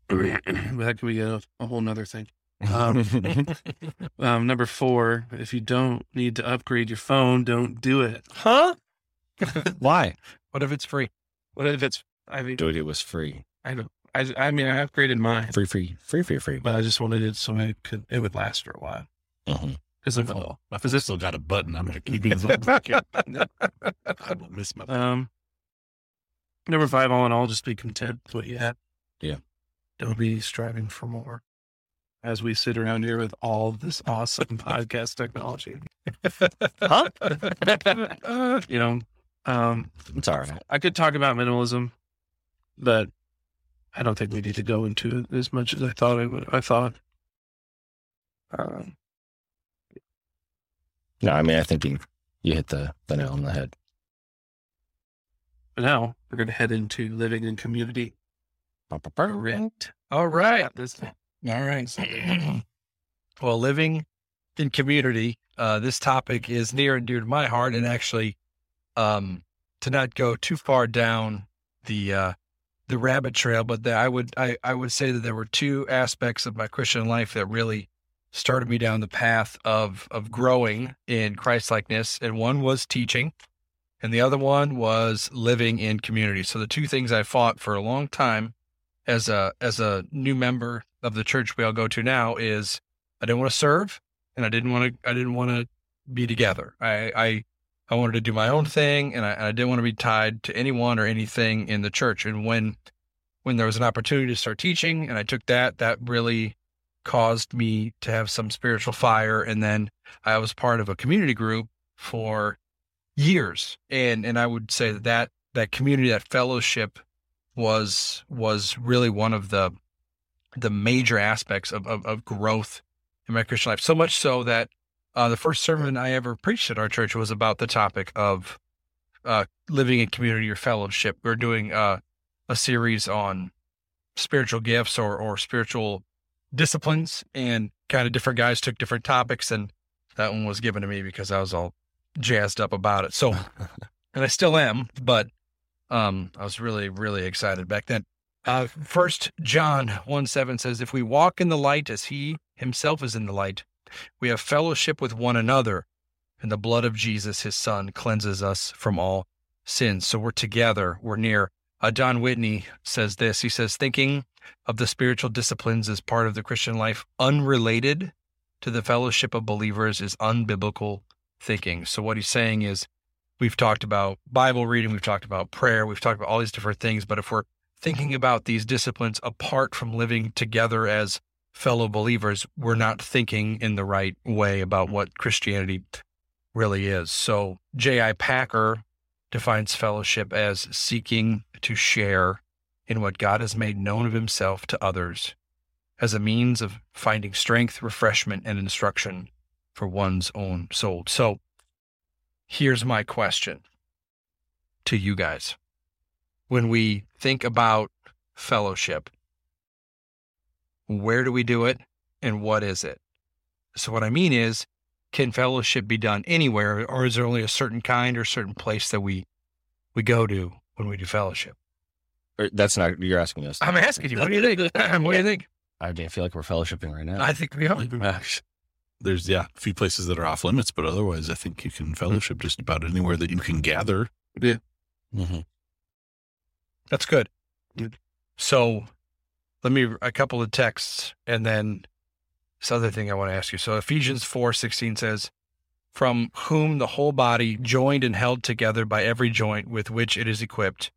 A: But that could be a, a whole nother thing. Um, (laughs) um, number four, if you don't need to upgrade your phone, don't do it.
C: huh? (laughs) Why?
B: What if it's free?
A: What if it's, I mean,
C: Dude, it was free.
A: I don't, I, I mean, I upgraded mine,
C: Free, free, free, free, free.
A: but I just wanted it so I could, it would last for a while.
C: Mhm.
D: Oh, my phone's still got a button. I'm gonna keep it (laughs) (laughs) I will miss my.
A: Um, number five, all in all, just be content with what you have.
C: Yeah.
A: Don't be striving for more. As we sit around here with all this awesome (laughs) podcast technology,
C: Huh?
A: you know, um,
C: It's all right.
A: I could talk about minimalism, but I don't think we need to go into it as much as I thought I would. I thought. Um,
C: No, I mean, I think you you hit the, the nail on the head.
A: but now we're going to head into living in community. Correct.
B: All right.
A: This
B: All right. (clears throat) well, living in community, uh, this topic is near and dear to my heart. And actually, um, to not go too far down the uh, the rabbit trail, but that I would I, I would say that there were two aspects of my Christian life that really started me down the path of of growing in Christ likeness, and one was teaching, and the other one was living in community. So the two things I fought for a long time as a as a new member of the church we all go to now is I didn't want to serve and I didn't want to I didn't want to be together. I I I wanted to do my own thing and I, and I didn't want to be tied to anyone or anything in the church. And when when there was an opportunity to start teaching and I took that, that really caused me to have some spiritual fire. And then I was part of a community group for years. And and I would say that that, that community, that fellowship was was really one of the the major aspects of, of, of growth in my Christian life. So much so that uh, the first sermon I ever preached at our church was about the topic of uh, living in community or fellowship. We're doing uh, a series on spiritual gifts or or spiritual disciplines, and kind of different guys took different topics, and that one was given to me because I was all jazzed up about it. So, (laughs) and I still am, but um, I was really really excited back then. Uh, First John one seven says, "If we walk in the light as He Himself is in the light, we have fellowship with one another, and the blood of Jesus, His Son, cleanses us from all sins." So we're together, we're near. Uh, Don Whitney says this. He says, "Thinking of the spiritual disciplines as part of the Christian life, unrelated to the fellowship of believers, is unbiblical thinking." So what he's saying is, we've talked about Bible reading, we've talked about prayer, we've talked about all these different things, but if we're thinking about these disciplines apart from living together as fellow believers, we're not thinking in the right way about what Christianity really is. So, J.I. Packer defines fellowship as seeking to share in what God has made known of himself to others as a means of finding strength, refreshment, and instruction for one's own soul. So, here's my question to you guys when we think about fellowship, where do we do it and what is it? So, what I mean is, can fellowship be done anywhere, or is there only a certain kind or certain place that we we go to when we do fellowship?
C: Or That's not you're asking us.
B: I'm asking you. What do you think? (laughs) what do you think?
C: I mean, I feel like we're fellowshipping right now.
B: I think we are.
D: There's yeah, a few places that are off limits, but otherwise, I think you can fellowship just about anywhere that you can gather.
C: hmm
B: That's good.
A: Good.
B: So let me a couple of texts and then this other thing I want to ask you. So Ephesians four sixteen says, From whom the whole body, joined and held together by every joint with which it is equipped,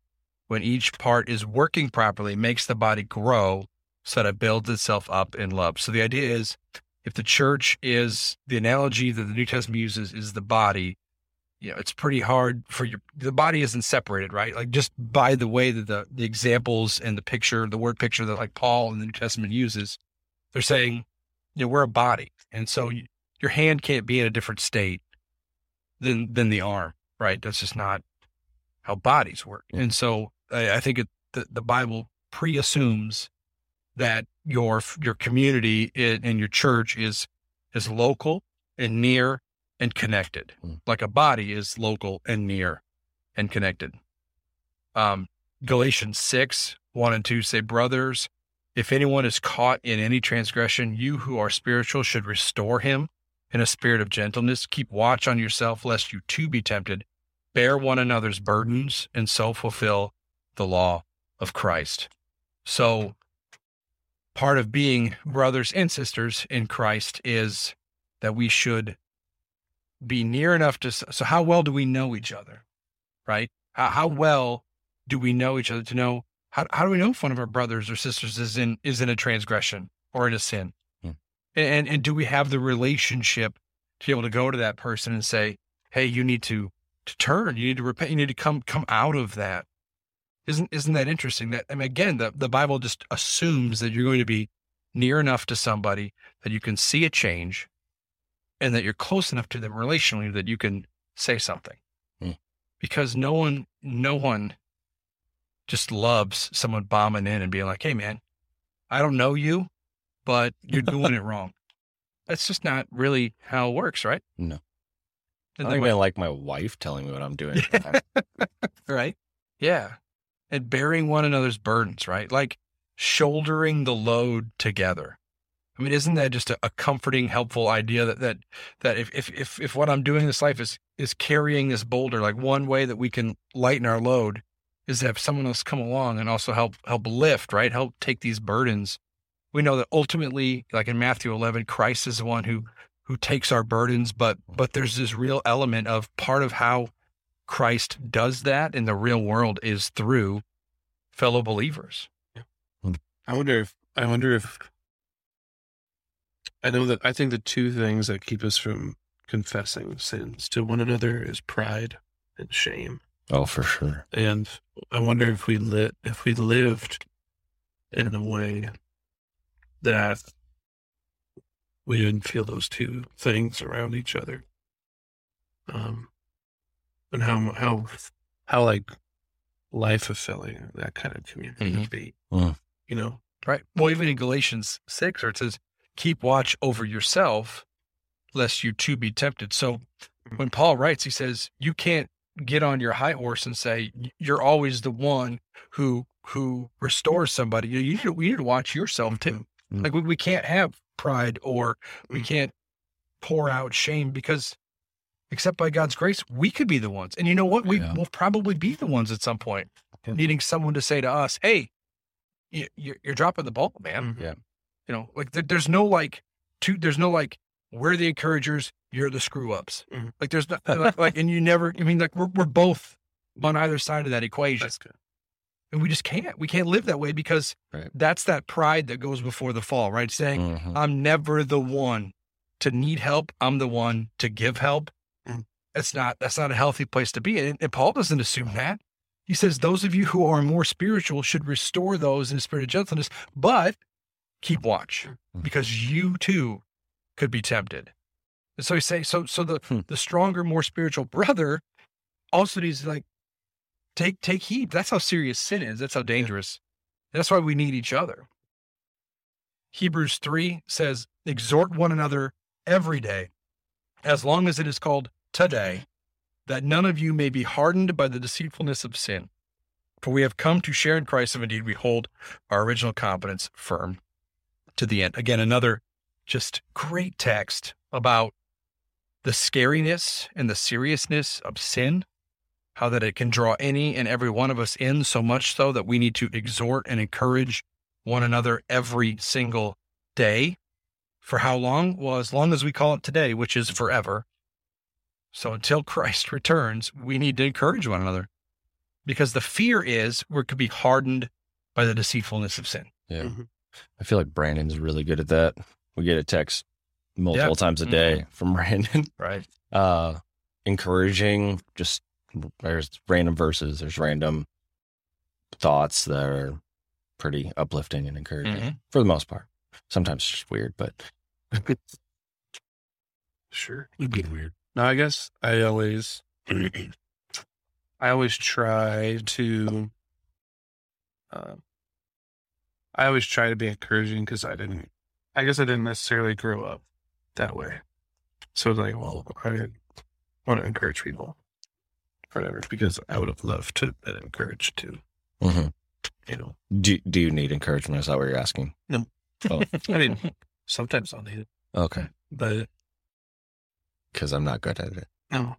B: when each part is working properly, makes the body grow so that it builds itself up in love. So the idea is if the church is the analogy that the New Testament uses is the body, you know, it's pretty hard for your the body isn't separated, right? Like just by the way that the the examples and the picture, the word picture that like Paul in the New Testament uses, they're saying, you know, we're a body, and so you, your hand can't be in a different state than than the arm, right? That's just not how bodies work. And so I, I think it, the the Bible pre-assumes that your your community i- and your church is is local and near and connected,
C: Mm.
B: like a body is local and near and connected. Um, Galatians six one and two say, brothers, if anyone is caught in any transgression, you who are spiritual should restore him in a spirit of gentleness. Keep watch on yourself, lest you too be tempted. Bear one another's burdens and so fulfill the law of Christ. So, part of being brothers and sisters in Christ is that we should be near enough to. So, how well do we know each other? Right? How, well do we know each other to know? How, how do we know if one of our brothers or sisters is in is in a transgression or in a sin?
C: Hmm.
B: And and do we have the relationship to be able to go to that person and say, "Hey, you need to to turn. You need to repent. You need to come come out of that." Isn't isn't that interesting? That I mean, again, the the Bible just assumes that you're going to be near enough to somebody that you can see a change, and that you're close enough to them relationally that you can say something. Because no one, no one just loves someone bombing in and being like, "Hey, man, I don't know you, but you're doing it (laughs) wrong." That's just not really how it works, right?
C: No.
B: And
C: I think I like my wife telling me what I'm doing. (laughs)
B: right? Yeah. And bearing one another's burdens, right? Like shouldering the load together. I mean, isn't that just a, a comforting, helpful idea that that that if, if if if what I'm doing in this life is is carrying this boulder, like one way that we can lighten our load is to have someone else come along and also help help lift, right? Help take these burdens. We know that ultimately, like in Matthew 11, Christ is the one who who takes our burdens, but but there's this real element of part of how Christ does that in the real world is through fellow believers.
A: I wonder if I wonder if I know that I think the two things that keep us from confessing sins to one another is pride and shame.
C: Oh, for sure.
A: And I wonder if we lit if we lived in a way that we didn't feel those two things around each other. Um and how how how like life fulfilling that kind of community would be.
C: Mm.
A: You know?
B: Right. Well, even in Galatians 6, where it says, keep watch over yourself, lest you too be tempted. So when Paul writes, he says, you can't get on your high horse and say, you're always the one who who restores somebody. You, you, need, to, you need to watch yourself too.
C: Mhm.
B: Like we, we can't have pride or we mm-hmm. can't pour out shame because except by God's grace, we could be the ones. And you know what? We
C: Yeah.
B: will probably be the ones at some point
C: Yeah.
B: needing someone to say to us, Hey, you, you're, you're dropping the ball, man.
C: Yeah.
B: You know, like there, there's no like two, there's no like, we're the encouragers, you're the screw ups.
A: Mhm.
B: Like there's not (laughs) like, like, and you never, I mean, like we're, we're both on either side of that equation.
A: That's good.
B: And we just can't, we can't live that way because
C: Right.
B: that's that pride that goes before the fall, right? Saying,
C: Mhm.
B: I'm never the one to need help. I'm the one to give help.
A: Mm.
B: That's not that's not a healthy place to be. And, and Paul doesn't assume that. He says those of you who are more spiritual should restore those in a spirit of gentleness, but keep watch
C: Mm.
B: because you too could be tempted. And so he say so so the
C: Hmm.
B: the stronger, more spiritual brother also needs to like take take heed. That's how serious sin is. That's how dangerous. That's why we need each other. Hebrews 3 says, Exhort one another every day, as long as it is called today, that none of you may be hardened by the deceitfulness of sin. For we have come to share in Christ, if indeed we hold our original confidence firm to the end. Again, another just great text about the scariness and the seriousness of sin, how that it can draw any and every one of us in, so much so that we need to exhort and encourage one another every single day. For how long? Well, as long as we call it today, which is forever. So until (laughs) Christ returns, we need to encourage one another because the fear is we could be hardened by the deceitfulness of sin.
C: Yeah.
A: Mhm.
C: I feel like Brandon's really good at that. We get a text multiple times a day from (laughs) Brandon.
B: Right.
C: Uh encouraging just there's random verses, there's random thoughts that are pretty uplifting and encouraging
B: Mhm.
C: for the most part. Sometimes it's just weird, but (laughs)
A: Sure.
D: It'd be weird.
A: No, I guess I always, (clears throat) I always try to, uh, I always try to be encouraging because I didn't, I guess I didn't necessarily grow up that way. So it's like, well, I want to encourage people, whatever, because I would have loved to have been encouraged too,
C: Mhm.
A: you know.
C: do do you need encouragement? Is that what you're asking?
A: No.
C: Oh, (laughs)
A: I mean, sometimes I'll need it,
C: okay.
A: but
C: Because I'm not good at it.
A: no.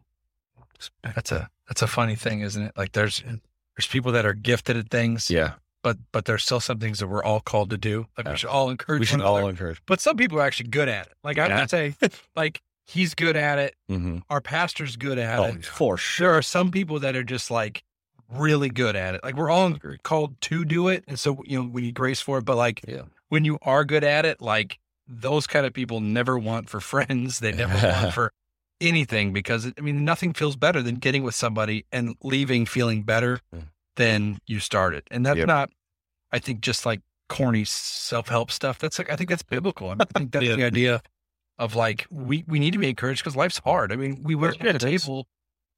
B: That's a that's a funny thing, isn't it? Like there's there's people that are gifted at things,
C: Yeah.
B: But but there's still some things that we're all called to do. Like
C: Yeah.
B: we should all encourage
C: We should all
B: another.
C: encourage.
B: But some people are actually good at it. Like I
C: Yeah.
B: would say, (laughs) like he's good at it.
C: Mm-hmm.
B: Our pastor's good at
C: Oh,
B: it.
C: for sure.
B: There are some people that are just like really good at it. Like we're all
C: Agreed.
B: called to do it, and so you know we need grace for it. But like
C: Yeah.
B: when you are good at it, like those kind of people never want for friends. They never want (laughs) for anything because I mean nothing feels better than getting with somebody and leaving feeling better
C: Mm.
B: Than you started. And that's
C: Yep.
B: not, I think, just like corny self help stuff. That's like I think that's biblical. I, mean, I think (laughs) that's
A: Yeah.
B: the idea of like we we need to be encouraged because life's hard. I mean, we were at the table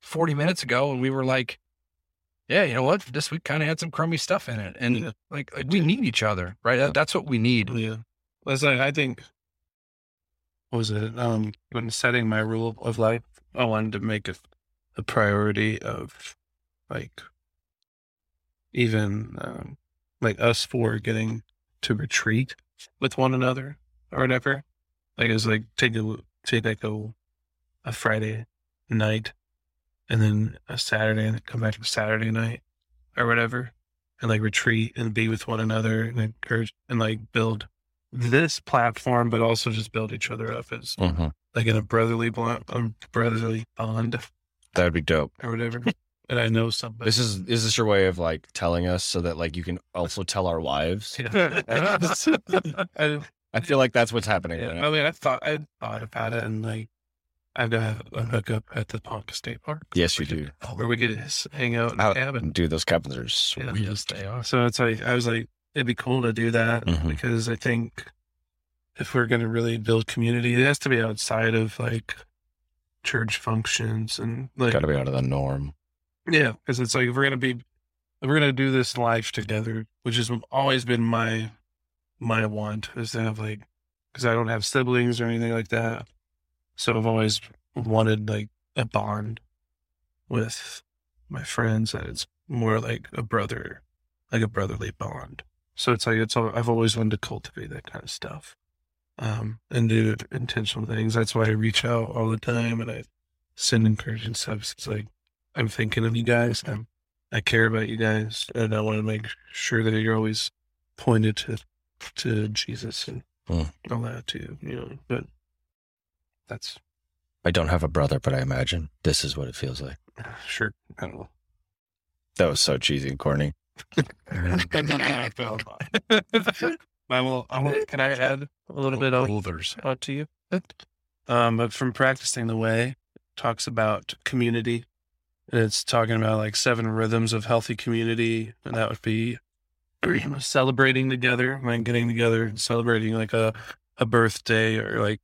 B: forty minutes ago and we were like, yeah, you know what? This week kind of had some crummy stuff in it, and
A: Yeah.
B: like, like we need each other, right?
C: Yeah.
B: That's what we need.
A: Yeah. That's like, I think, what was it? Um, when setting my rule of life, I wanted to make it a priority of like, even um, like us four getting to retreat with one another. or whatever. Like it's like take a take like a a Friday night and then a Saturday and come back to Saturday night or whatever and like retreat and be with one another and encourage and like build this platform, but also just build each other up as
C: hmm
A: like in a brotherly bond, um, brotherly bond
C: That would be dope.
A: or whatever. And I know somebody.
C: This is is this your way of like telling us so that like you can also tell our wives?
A: I, (laughs) (laughs)
C: I feel like that's what's happening.
A: yeah,
C: right
A: I mean, I thought I thought about it, and like I've got to have a hookup at the Ponca State Park.
C: Yes, you do.
A: where we could just hang out in
C: Out-
A: the cabin.
C: Dude, those cabins are sweet.
A: Yeah.
B: Yes, they are.
A: So it's like I was like, it'd be cool to do that
C: Mhm.
A: because I think if we're gonna really build community, it has to be outside of like church functions and like
C: Got to be out of the norm.
A: Yeah, because it's like if we're gonna be if we're gonna do this life together, which has always been my my want is to have like because I don't have siblings or anything like that, so I've always wanted like a bond with my friends that it's more like a brother, like a brotherly bond. So it's like it's all, I've always wanted to cultivate that kind of stuff, um, and do intentional things. That's why I reach out all the time and I send encouraging stuff. It's like I'm thinking of you guys. I'm, I care about you guys, and I want to make sure that you're always pointed to to Jesus and
C: Hmm.
A: all that too. You know, but that's
C: I don't have a brother, but I imagine this is what it feels like. (sighs)
A: sure. I don't know.
C: That was so cheesy and corny. (laughs)
A: I will, I will, can I add a little bit of
D: Boulders.
A: uh, to you? Um, but from practicing the way, it talks about community. And it's talking about like seven rhythms of healthy community, and that would be (clears throat) celebrating together, like getting together and celebrating like a a birthday or like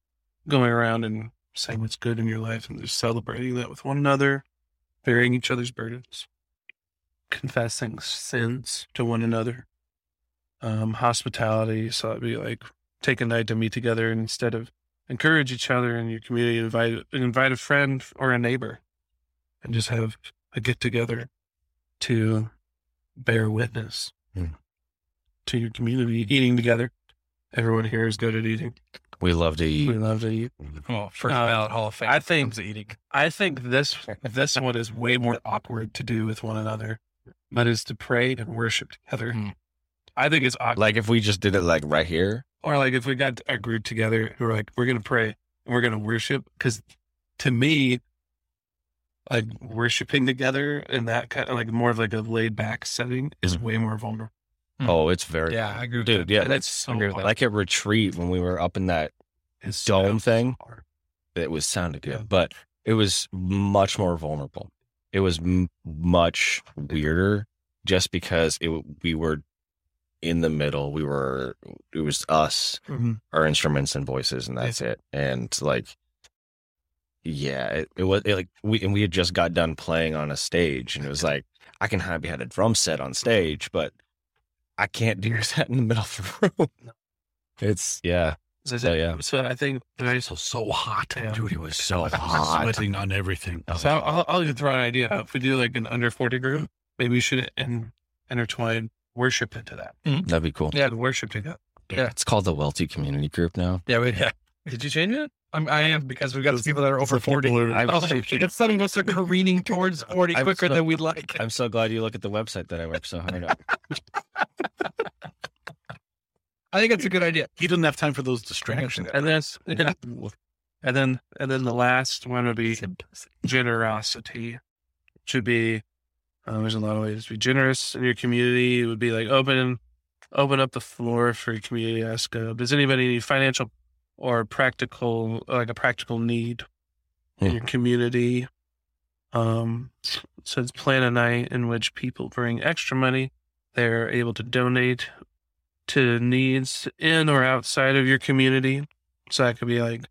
A: going around and saying what's good in your life and just celebrating that with one another, bearing each other's burdens, confessing sins to one another, um, hospitality. So it'd be like take a night to meet together and instead of encourage each other in your community, invite invite a friend or a neighbor, and just have a get together to bear witness
C: Hmm.
A: to your community, eating together. Everyone here is good at eating.
C: We love to eat.
A: We love to eat.
B: Oh, first
A: Uh,
B: ballot Hall of Fame.
A: I think-
B: eating.
A: I think this this one is way more awkward to do with one another, but is to pray and worship together.
B: Hmm.
A: I think it's awkward.
C: Like if we just did it like right here.
A: or like if we got a group together who are like, we're gonna pray and we're gonna worship, because to me, like worshiping together in that kind of like more of like a laid back setting is
C: Mhm.
A: way more vulnerable.
B: Hmm.
C: Oh, it's very
B: Yeah, I agree with
C: dude.
B: that.
C: Yeah,
A: that's so
B: agree that.
C: like at retreat when we were up in that
A: It's
C: dome
A: so
C: thing.
A: hard.
C: It was sounded good,
A: Yeah.
C: but it was much more vulnerable. It was m- much weirder just because it we were in the middle. We were it was us, our instruments and voices, and that's it. And like, yeah, it, it was it, like we and we had just got done playing on a stage, and it was like I can have had a drum set on stage, but I can't do (laughs) that in the middle of the room. It's yeah,
A: So,
C: So, yeah.
A: so I think I
D: So so hot,
A: Yeah.
D: dude. It was (laughs) so
C: hot.
D: hot, sweating on everything.
A: So I'll, I'll, I'll even throw an idea. out. If we do like an under 40 group, maybe we should in, intertwine worship into that. Mm-hmm.
C: that'd be cool.
A: Yeah, the worship together. Yeah.
C: It's called the Welty Community Group now.
B: Yeah, we, yeah. Did you change it? I'm, I am because we've got some people that are over 40.
C: I'm,
B: Oh, it's some of us are careening towards (laughs) 40
C: I'm
B: quicker
C: so-
B: than we'd like.
C: I'm so glad you look at the website that I worked so hard (laughs) on.
B: I think it's a good idea.
D: He didn't have time for those distractions.
A: And then, yeah. and then, and then the last one would be generosity. Should be, uh, there's a lot of ways to be generous in your community. It would be like open, open up the floor for your community. Ask, uh, does anybody need financial or practical, like a practical need in
C: Hmm.
A: your community? Um, it says plan a night in which people bring extra money. They're able to donate to needs in or outside of your community. So that could be like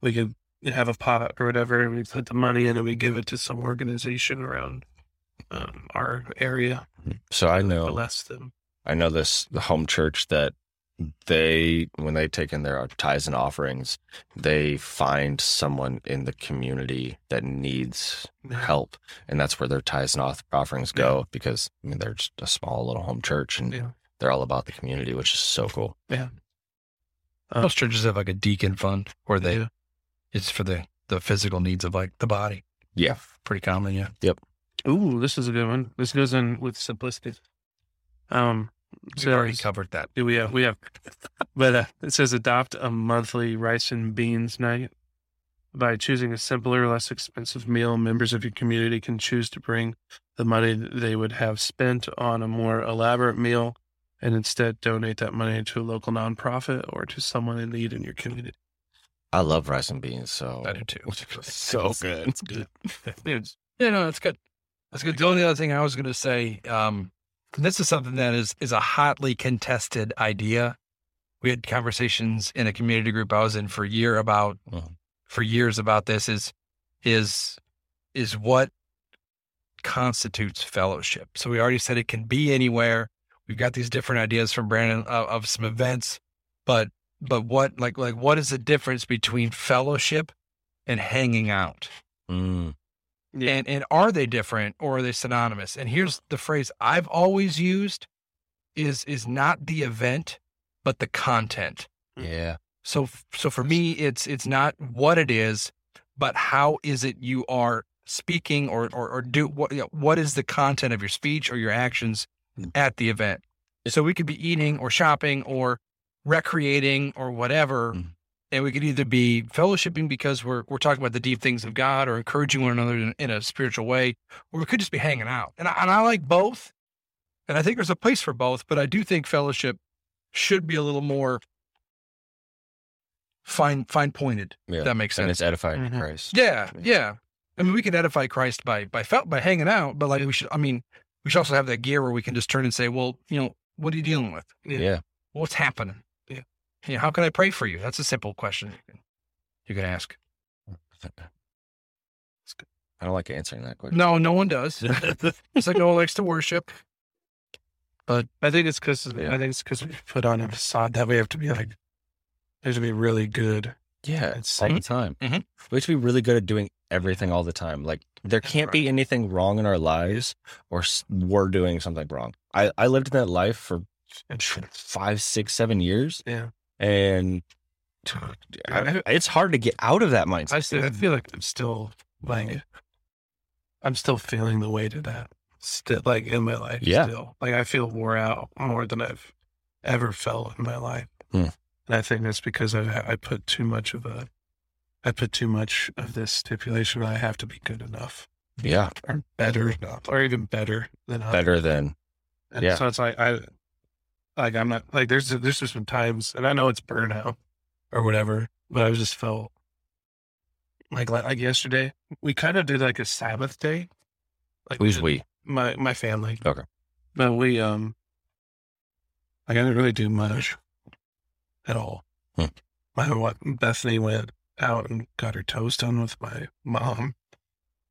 A: we could have a pot or whatever, and we put the money in and we give it to some organization around um, our area.
C: So I know,
A: Bless them.
C: I know this the home church that they when they take in their tithes and offerings, they find someone in the community that needs help, and that's where their tithes and offerings go because I mean they're just a small little home church and
A: Yeah.
C: they're all about the community, which is so cool.
A: Uh,
B: Most churches have like a deacon fund where they
A: Yeah.
B: it's for the the physical needs of like the body.
C: Yeah.
B: Pretty common, yeah.
A: Yep ooh, this is a good one. This goes in with simplicity. Um,
B: We've already covered that.
A: Do we have we have but uh, it says adopt a monthly rice and beans night by choosing a simpler less expensive meal members of your community can choose to bring the money they would have spent on a more elaborate meal and instead donate that money to a local nonprofit or to someone in need in your community
C: I love rice and beans, so
B: I do too. (laughs) (laughs)
C: so good.
D: It's good.
A: Dude, (laughs)
B: Yeah, no, that's good. That's good. The only other thing I was going to say, um, this is something that is is a hotly contested idea. We had conversations in a community group I was in for a year about
C: Mhm.
B: for years about this is is is what constitutes fellowship. So we already said it can be anywhere. We've got these different ideas from Brandon of, of some events, but but what like like what is the difference between fellowship and hanging out?
C: Mm,
A: Yeah.
B: And and are they different or are they synonymous? And here's the phrase I've always used is is not the event, but the content.
C: yeah.
B: So so for me it's it's not what it is, but how is it you are speaking or or, or do what you know, what is the content of your speech or your actions at the event. So we could be eating or shopping or recreating or whatever.
C: Mhm.
B: And we could either be fellowshipping because we're we're talking about the deep things of God or encouraging one another in, in a spiritual way, or we could just be hanging out. And I, and I like both, and I think there's a place for both. But I do think fellowship should be a little more fine fine pointed.
C: Yeah.
B: That makes sense.
C: And it's edifying
A: Mhm.
C: Christ.
B: Yeah, yeah. I mean, we can edify Christ by by felt by hanging out, but like we should. I mean, we should also have that gear where we can just turn and say, well, you know, what are you dealing with?
A: Yeah.
C: Yeah.
B: What's happening?
A: Yeah.
B: Yeah. How can I pray for you? That's a simple question you can, you ask. (laughs)
C: I don't like answering that question.
B: No, no one does. (laughs) It's like no one likes to worship.
A: But I think it's because
C: Yeah.
A: I think it's because we put on a facade that we have to be like, we have to be really good.
C: Yeah,
A: It's
C: all the time.
B: Mhm.
C: We have to be really good at doing everything all the time. Like there can't be anything wrong in our lives, or we're doing something wrong. I I lived in that life for five, six, seven years,
A: Yeah.
C: And I- it's hard to get out of that mindset.
A: I still, I feel like I'm still like, I'm still feeling the weight of that. Still, like in my life.
C: Yeah.
A: Still, like I feel wore out more than I've ever felt in my life.
C: Hmm.
A: And I think that's because I I put too much of a, I put too much of this stipulation. I have to be good enough
C: yeah,
A: or better enough or even better than others.
C: better than
A: And
C: Yeah.
A: So it's like I, like I'm not like there's there's just some times, and I know it's burnout or whatever, but I just felt like like, yesterday we kind of did like a Sabbath day. Like
C: who's we?
A: My my family.
C: Okay.
A: But we um, like I didn't really do much at all.
C: Hmm.
A: My what Bethany went out and got her toes done with my mom,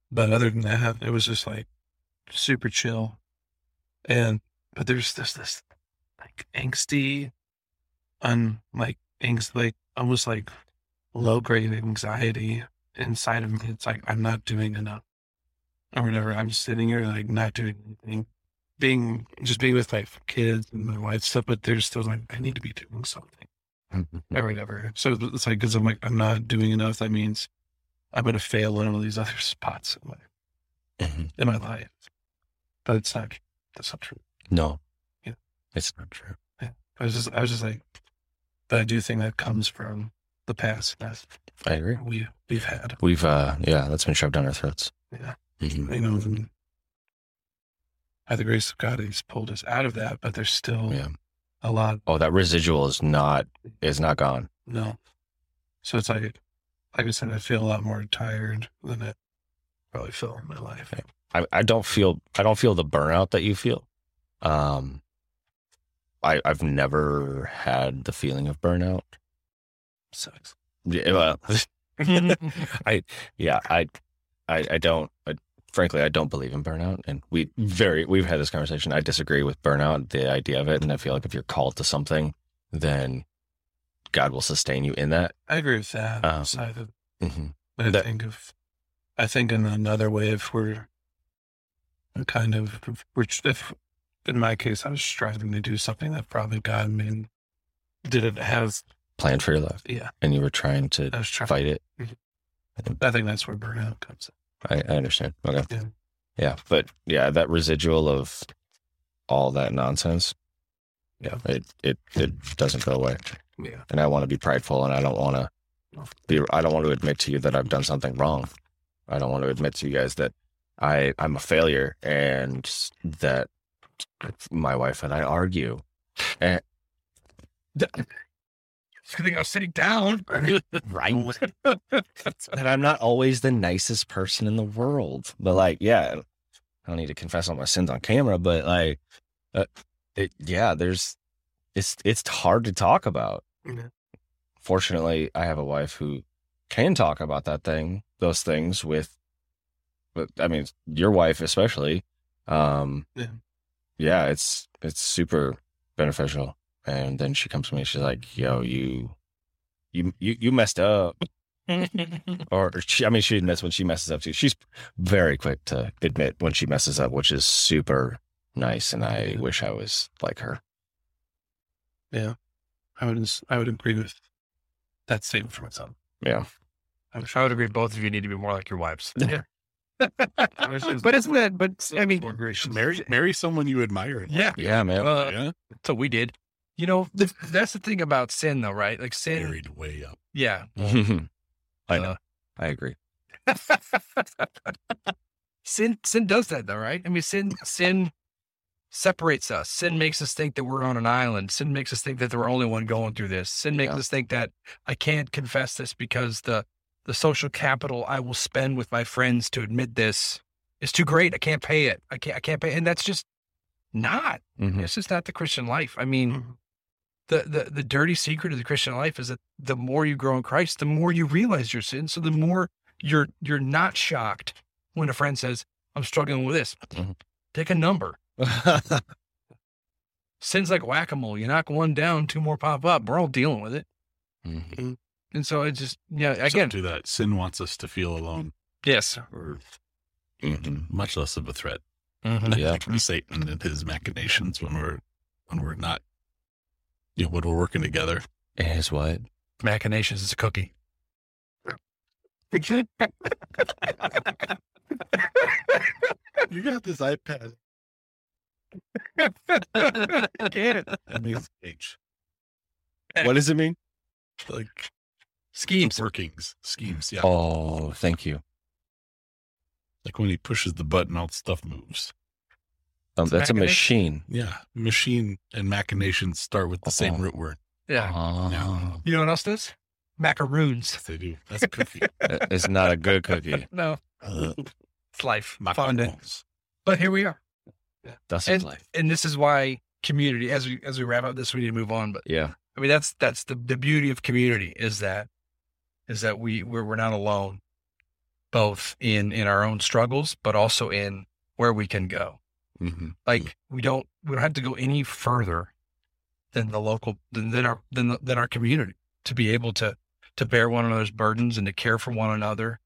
A: but other than that, it was just like super chill. And but there's this this angsty, un like angst like almost like low grade anxiety inside of me. It's like I'm not doing enough or whatever. I'm sitting here like not doing anything, being just being with my kids and my wife stuff. But there's still like I need to be doing something or whatever. So it's like because I'm like I'm not doing enough. That means I'm gonna fail in all these other (laughs) spots in my
C: Mhm.
A: in my life. But it's not. That's not true.
C: no. It's not true.
A: I was just I was just like, but I do think that comes from the past that
C: I agree.
A: we we've had.
C: We've uh, yeah, that's been shoved down our throats.
A: Yeah.
C: Mhm.
A: You know, by the grace of God, He's pulled us out of that. But there's still
C: Yeah.
A: a lot.
C: Oh, that residual is not is not gone.
A: No. So it's like, like I said, I feel a lot more tired than I probably feel in my life.
C: I, I don't feel I don't feel the burnout that you feel. Um, I I've never had the feeling of burnout.
A: Sucks.
C: Yeah, well, (laughs) I yeah I I I don't. I, frankly, I don't believe in burnout, and we very we've had this conversation. I disagree with burnout, the idea of it, and I feel like if you're called to something, then God will sustain you in that.
A: I agree with that
C: Um,
A: side of
C: Mm-hmm.
A: But I
C: That-
A: think of, I think in another way, if we're kind of, we're, if in my case, I was striving to do something that probably God, mean, didn't have
C: planned for your life
A: Yeah,
C: and you were trying to
A: trying.
C: fight it. Mm-hmm. Mm-hmm.
A: I think that's where burnout comes. in.
C: I, I understand. Okay.
A: Yeah.
C: Yeah. But yeah, that residual of all that nonsense.
A: Yeah.
C: It it it doesn't go away.
A: Yeah,
C: And I want to be prideful and I don't want to be I don't want to admit to you that I've done something wrong. I don't want to admit to you guys that I I'm a failure and that my wife and I argue. (laughs)
B: Good thing I was sitting down.
C: Right. (laughs) that I'm not always the nicest person in the world. But like, yeah, I don't need to confess all my sins on camera, but like, uh, it, yeah, there's, it's, it's hard to talk about. Fortunately, I have a wife who can talk about that thing, those things with, but I mean, your wife especially. Um,
A: Yeah.
C: Yeah, it's, it's super beneficial. And then she comes to me, she's like, yo, you, you, you, you messed up (laughs) or she, I mean, she admits when she messes up too. She's very quick to admit when she messes up, which is super nice. And I
A: Yeah.
C: wish I was like her.
A: Yeah, I would. I would agree with that statement for myself.
C: Yeah.
A: I wish
B: I would agree. Both of you need to be more like your wives.
A: I wish it was
B: but isn't that? But I mean,
D: marry marry someone you admire.
B: yeah.
C: Yeah, man.
B: Uh,
D: yeah,
B: So we did. You know, the, that's the thing about sin, though, right? Like sin.
D: married way up.
B: Yeah. (laughs)
C: I know.
B: Uh,
C: I agree. (laughs)
B: sin sin does that though, right? I mean sin sin separates us. Sin makes us think that we're on an island. Sin makes us think that we're the only one going through this. Sin makes
C: Yeah.
B: us think that I can't confess this because the the social capital I will spend with my friends to admit this is too great. I can't pay it. I can't I can't pay and that's just not.
C: Mhm.
B: It's just not the Christian life. I mean,
A: Mhm.
B: the, the the dirty secret of the Christian life is that the more you grow in Christ, the more you realize your sin. So the more you're you're not shocked when a friend says, "I'm struggling with this."
C: Mhm.
B: Take a number. (laughs) Sin's like whack a mole. You knock one down, two more pop up. We're all dealing with it.
C: Mhm.
B: And so it's just yeah.
D: So
B: Again,
D: do that, sin wants us to feel alone,
B: yes.
D: or
C: Mhm.
D: much less of a threat. (laughs)
C: Yeah.
D: from Satan and his machinations when we're when we're not, you know, when we're working together.
C: And his what?
B: Machinations is a cookie.
D: You got this iPad. (laughs)
B: Get it?
D: That makes H. (laughs)
C: What does it mean?
D: Like
B: Schemes.
D: workings, schemes. Yeah.
C: Oh, thank you.
D: Like when he pushes the button, all the stuff moves.
C: Um, that's a machine.
D: Yeah. Machine and machinations start with the same
C: Oh.
D: root word.
B: Yeah.
C: Oh,
B: You know what else does? Macaroons.
D: Yes, they do. That's a cookie. (laughs)
C: it's not a good cookie. (laughs)
B: No,
D: uh,
B: it's life. Fondant.
D: macarons.
B: But here we are.
C: That's
B: And-
C: life.
B: and this is why community as we as we wrap up this we need to move on but
C: Yeah.
B: i mean that's that's the, the beauty of community is that is that we we're, we're not alone both in in our own struggles but also in where we can go.
D: Mhm.
B: like we don't we don't have to go any further than the local than, than our than, the, than our community to be able to to bear one another's burdens and to care for one another.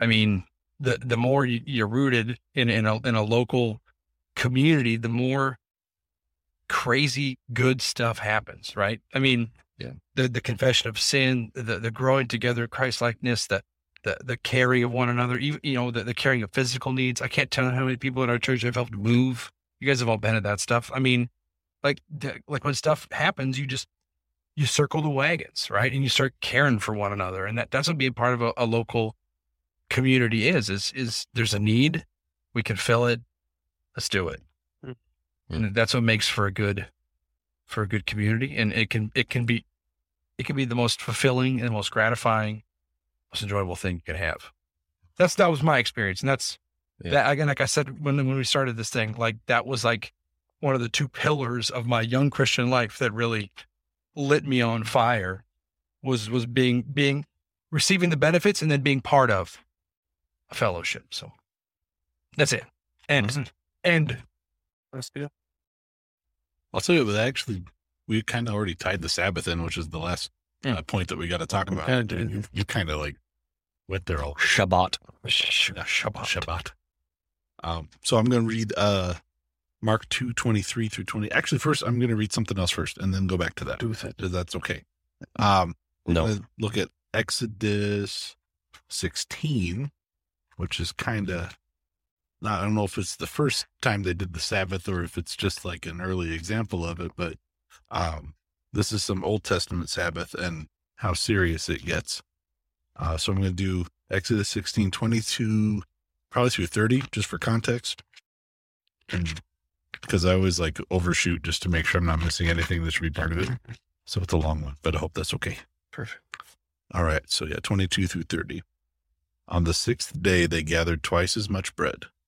B: I mean the the more you, you're rooted in in a in a local community the more crazy good stuff happens right? I mean
C: Yeah.
B: the the confession of sin the the growing together christ likeness the the the caring of one another even you know the, the caring of physical needs. I can't tell you how many people in our church have helped move. You guys have all been at that stuff. I mean like the, like when stuff happens you just you circle the wagons right? And you start caring for one another. And that that's what being part of a, a local community is is is there's a need. We can fill it. Let's do it.
A: Mm.
B: and that's what makes for a good for a good community and it can it can be it can be the most fulfilling and most gratifying most enjoyable thing you can have that's that was my experience and that's
C: Yeah.
B: that again like i said when when we started this thing like that was like one of the two pillars of my young christian life that really lit me on fire was was being being receiving the benefits and then being part of a fellowship so that's it and mm-hmm. and
A: Let's do it.
D: I'll tell you, but actually, we kind of already tied the Sabbath in, which is the last uh, point that we got to talk about.
A: kinda.
D: You, you kind of like went there all
C: Shabbat.
B: Sh-
D: Yeah, Shabbat. Shabbat. Um, so I'm going to read uh, Mark two twenty three through 20. Actually, first, I'm going to read something else first and then go back to that.
A: Do.
D: That's okay. Um,
C: No.
D: Look at Exodus 16, which is kind of, I don't know if it's the first time they did the Sabbath or if it's just like an early example of it, but um, this is some Old Testament Sabbath and how serious it gets. Uh, so I'm going to do Exodus 16, 22, probably through 30, just for context. And because I always like overshoot just to make sure I'm not missing anything that should be part of it. So it's a long one, but I hope that's okay.
A: Perfect.
D: All right. So yeah, 22 through 30. On the sixth day, they gathered twice as much bread,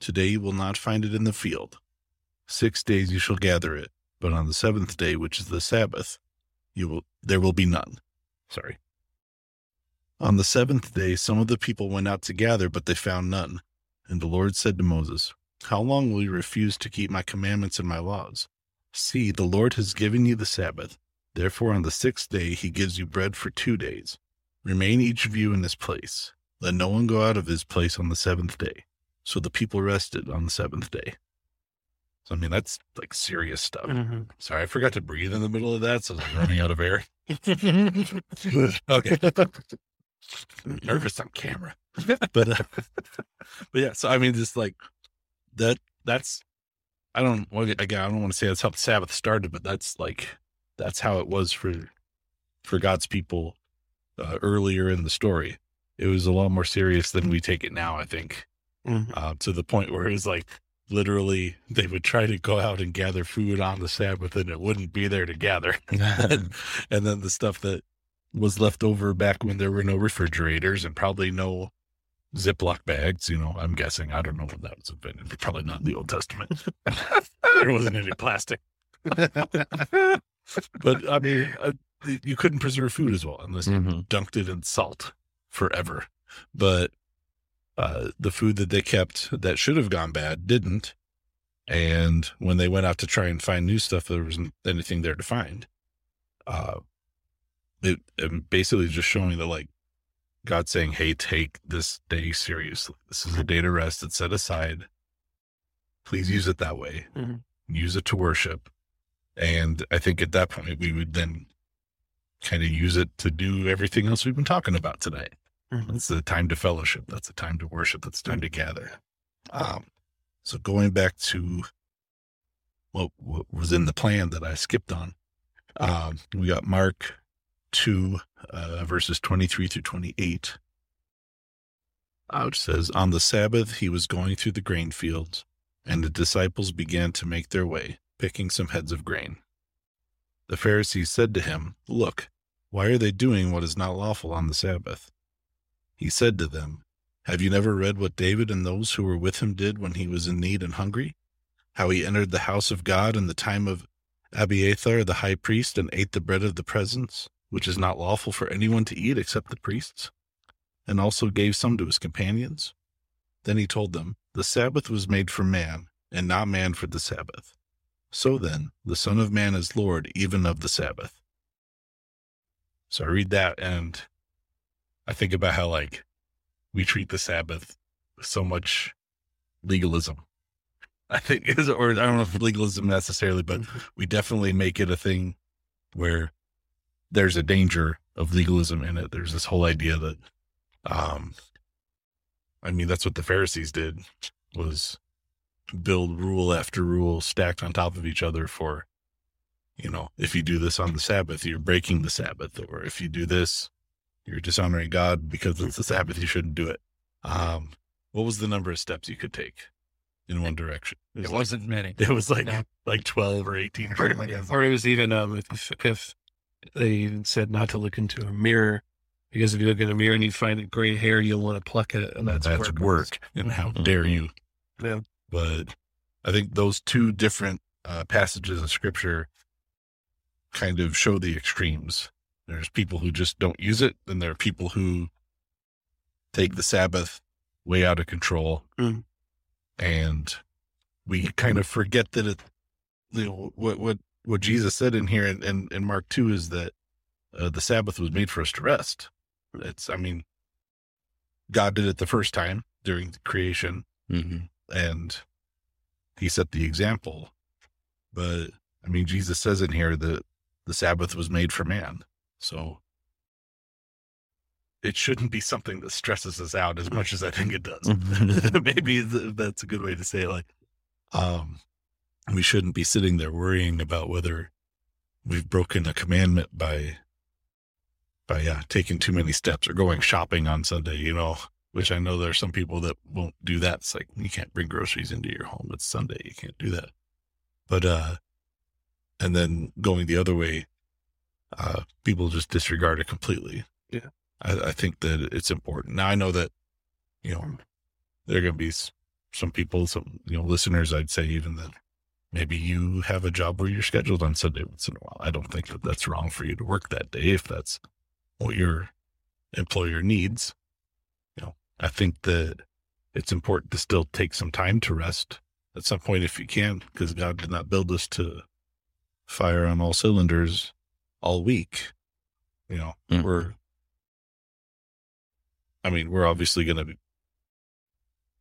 D: Today you will not find it in the field. Six days you shall gather it, but on the seventh day, which is the Sabbath, you will there will be none. Sorry. On the seventh day some of the people went out to gather, but they found none. And the Lord said to Moses, How long will you refuse to keep my commandments and my laws? See, the Lord has given you the Sabbath. Therefore, on the sixth day, he gives you bread for two days. Remain each of you in his place. Let no one go out of his place on the seventh day. So the people rested on the seventh day. So, I mean, that's like serious stuff.
A: Mm-hmm.
D: Sorry, I forgot to breathe in the middle of that, so I was running out of air. (laughs) okay. I'm Nervous on camera. (laughs) But, uh, (laughs) but yeah, so I mean, just like that, that's, I don't, well, again, I don't want to say that's how the Sabbath started, but that's like, that's how it was for for God's people uh, earlier in the story. It was a lot more serious than we take it now. I think
A: Mhm.
D: uh, to the point where it was like literally they would try to go out and gather food on the Sabbath and it wouldn't be there to gather, (laughs) (laughs) and, and then the stuff that was left over back when there were no refrigerators and probably no Ziploc bags. You know, I'm guessing. I don't know when that was invented. Probably not in the Old Testament. (laughs) there wasn't any plastic. but I mean, uh, you couldn't preserve food as well unless you
C: Mhm.
D: dunked it in salt forever. But uh, the food that they kept that should have gone bad didn't. And when they went out to try and find new stuff, there wasn't anything there to find. Uh, it, it basically just showing that like God saying, "Hey, take this day seriously. This is a day to rest. It's set aside. Please use it that way.
A: Mhm.
D: Use it to worship." And I think at that point we would then kind of use it to do everything else we've been talking about today.
A: Mhm.
D: That's the time to fellowship. That's the time to worship. That's the time to gather. Um, so going back to what, what was in the plan that I skipped on, um, we got Mark 2, uh, verses 23 through 28, uh, which says, On the Sabbath, he was going through the grain fields, and the disciples began to make their way, picking some heads of grain. The Pharisees said to him, Look, why are they doing what is not lawful on the Sabbath? He said to them, Have you never read what David and those who were with him did when he was in need and hungry? How he entered the house of God in the time of Abiathar the high priest and ate the bread of the presence, which is not lawful for anyone to eat except the priests, and also gave some to his companions? Then he told them, The Sabbath was made for man, and not man for the Sabbath. So then, the Son of Man is Lord even of the Sabbath. So I read that and I think about how like we treat the Sabbath with so much legalism. (laughs) I think is or I don't know if legalism necessarily, but we definitely make it a thing where there's a danger of legalism in it. There's this whole idea that um I mean that's what the Pharisees did was build rule after rule stacked on top of each other for you know, if you do this on the Sabbath, you're breaking the Sabbath, or if you do this, you're dishonoring God because it's the Sabbath, you shouldn't do it. Um, what was the number of steps you could take in one direction? It
B: It
D: was like,
B: wasn't many. (laughs)
D: it was like
A: No.
D: like twelve or eighteen or something like that.
A: Or it was even um, if, if they even said not to look into a mirror, because if you look in a mirror and you find a gray hair, you'll want to pluck it, and that's,
D: That's,
A: it
D: work, and how
C: Mhm.
D: dare you?
A: Yeah.
D: But I think those two different uh, passages of scripture kind of show the extremes There's people who just don't use it, and there are people who take the Sabbath way out of control,
A: Mm.
D: and we kind of forget that it. You know what what what Jesus said in here in in, in Mark two is that uh, the Sabbath was made for us to rest. It's I mean, God did it the first time during creation,
C: Mm-hmm.
D: and He set the example. But I mean, Jesus says in here that the Sabbath was made for man. So it shouldn't be something that stresses us out as much as I think it does. (laughs) (laughs) Maybe that's a good way to say it. Like, um, we shouldn't be sitting there worrying about whether we've broken a commandment by, by yeah, taking too many steps or going shopping on Sunday, you know, which I know there are some people that won't do that. It's like, you can't bring groceries into your home. It's Sunday. You can't do that. But, uh, and then going the other way, uh, people just disregard it completely.
A: Yeah.
D: I, I think that it's important. Now I know that, you know, there are going to be some people, some, you know, listeners, I'd say even that maybe you have a job where you're scheduled on Sunday once in a while. I don't think that that's wrong for you to work that day if that's what your employer needs. You know, I think that it's important to still take some time to rest at some point if you can, because God did not build us to fire on all cylinders all week. You know,
C: Mm.
D: we're, I mean, we're obviously going to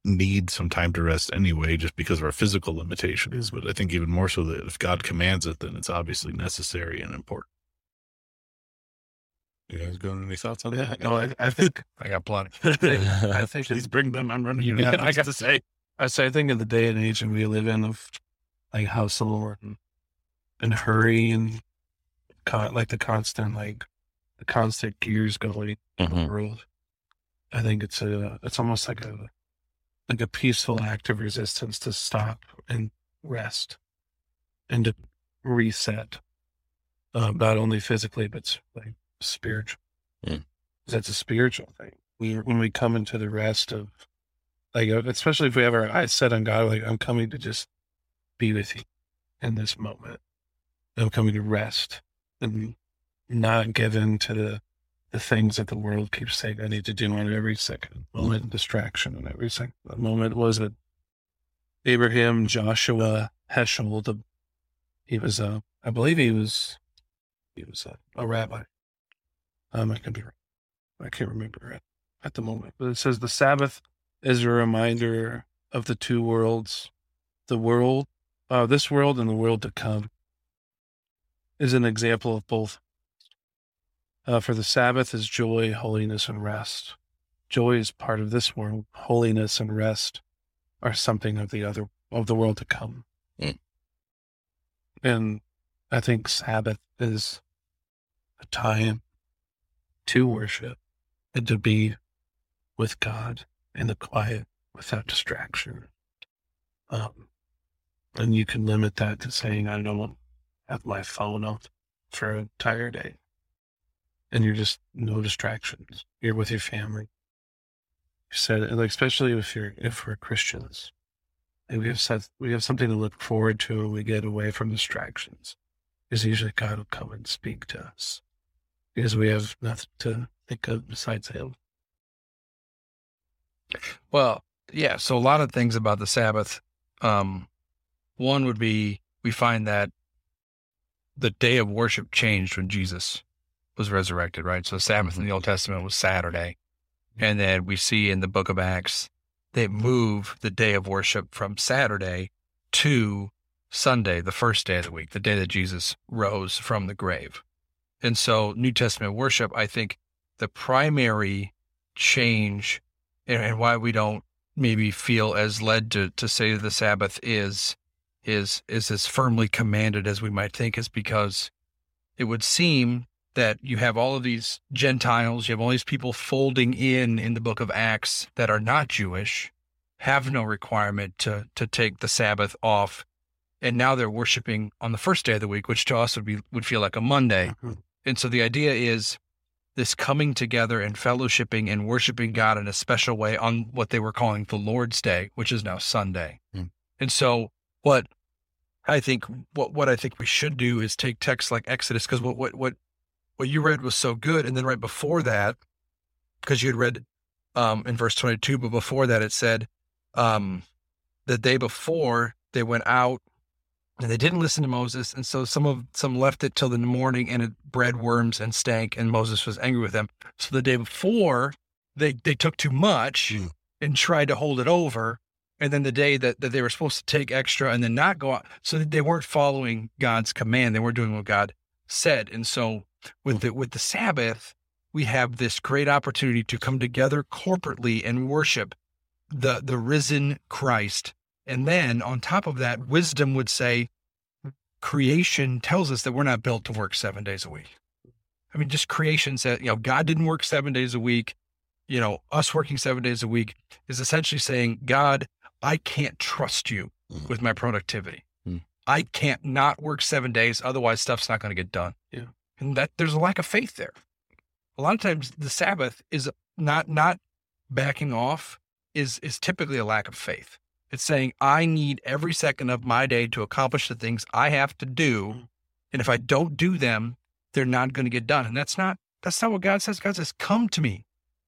D: need some time to rest anyway, just because of our physical limitations. But I think even more so that if God commands it, then it's obviously necessary and important. You guys got any thoughts on
A: Yeah,
D: that?
A: no, I, I think
B: I got plenty.
A: I think
D: Please bring them. I'm running.
B: You
D: out
B: got-
D: of
B: I got-
D: to say.
A: I say I think in the day and age that we live in of like hustle and and hurry and con- like the constant like the constant gears going in
C: Mhm.
A: the world. I think it's a it's almost like a like a peaceful act of resistance to stop and rest and to reset, um, not only physically but like spiritual.
C: Mm.
A: That's a spiritual thing. We when we come into the rest of like uh, especially if we have our eyes set on God, like I'm coming to just be with you in this moment. I'm coming to rest and not give in to the the things that the world keeps saying I need to do on every second moment, distraction on every second moment. Was it Abraham Joshua Heschel? The he was a, I believe he was, he was a, a rabbi. Um, I could be wrong. I can't remember at, at the moment, but it says the Sabbath is a reminder of the two worlds, the world, uh, this world and the world to come. Is an example of both. Uh, for the Sabbath is joy, holiness, and rest. Joy is part of this world. Holiness and rest are something of the other of the world to come.
C: Mm.
A: And I think Sabbath is a time to worship and to be with God in the quiet without distraction. Um, and you can limit that to saying, I don't have my phone up for an entire day. And you're just no distractions. You're with your family. You said, like, especially if you're, if we're Christians, and we have said, we have something to look forward to when we get away from distractions. Because usually God will come and speak to us. Because we have nothing to think of besides Him.
B: Well, yeah. So a lot of things about the Sabbath. Um, one would be we find that the day of worship changed when Jesus was resurrected, right? So Sabbath in the Old Testament was Saturday. And then we see in the book of Acts, they move the day of worship from Saturday to Sunday, the first day of the week, the day that Jesus rose from the grave. And so New Testament worship, I think the primary change and, why we don't maybe feel as led to, to say the Sabbath is is is as firmly commanded as we might think is because it would seem that you have all of these Gentiles, you have all these people folding in in the book of Acts that are not Jewish, have no requirement to to take the Sabbath off, and now they're worshiping on the first day of the week, which to us would be would feel like a Monday. And so the idea is this coming together and fellowshipping and worshiping God in a special way on what they were calling the Lord's Day, which is now Sunday.
C: Mm.
B: And so what I think what what I think we should do is take texts like Exodus because what what what what you read was so good. And then right before that, because you had read um, in verse 22, but before that it said, um, the day before they went out and they didn't listen to Moses. And so some of some left it till the morning and it bred worms and stank and Moses was angry with them. So the day before they, they took too much
D: Mm.
B: and tried to hold it over. And then the day that, that they were supposed to take extra and then not go out. So that they weren't following God's command. They weren't doing what God said. And so with hmm. the, with the Sabbath, we have this great opportunity to come together corporately and worship the, the risen Christ. And then on top of that, wisdom would say creation tells us that we're not built to work seven days a week. I mean, just creation said, you know, God didn't work seven days a week. You know, us working seven days a week is essentially saying, God, I can't trust you
D: Mhm.
B: with my productivity.
C: Hmm.
B: I can't not work seven days. Otherwise, stuff's not going to get done.
A: Yeah.
B: And that there's a lack of faith there. A lot of times the Sabbath is not, not backing off is, is typically a lack of faith. It's saying, I need every second of my day to accomplish the things I have to do. And if I don't do them, they're not going to get done. And that's not, that's not what God says. God says, come to me,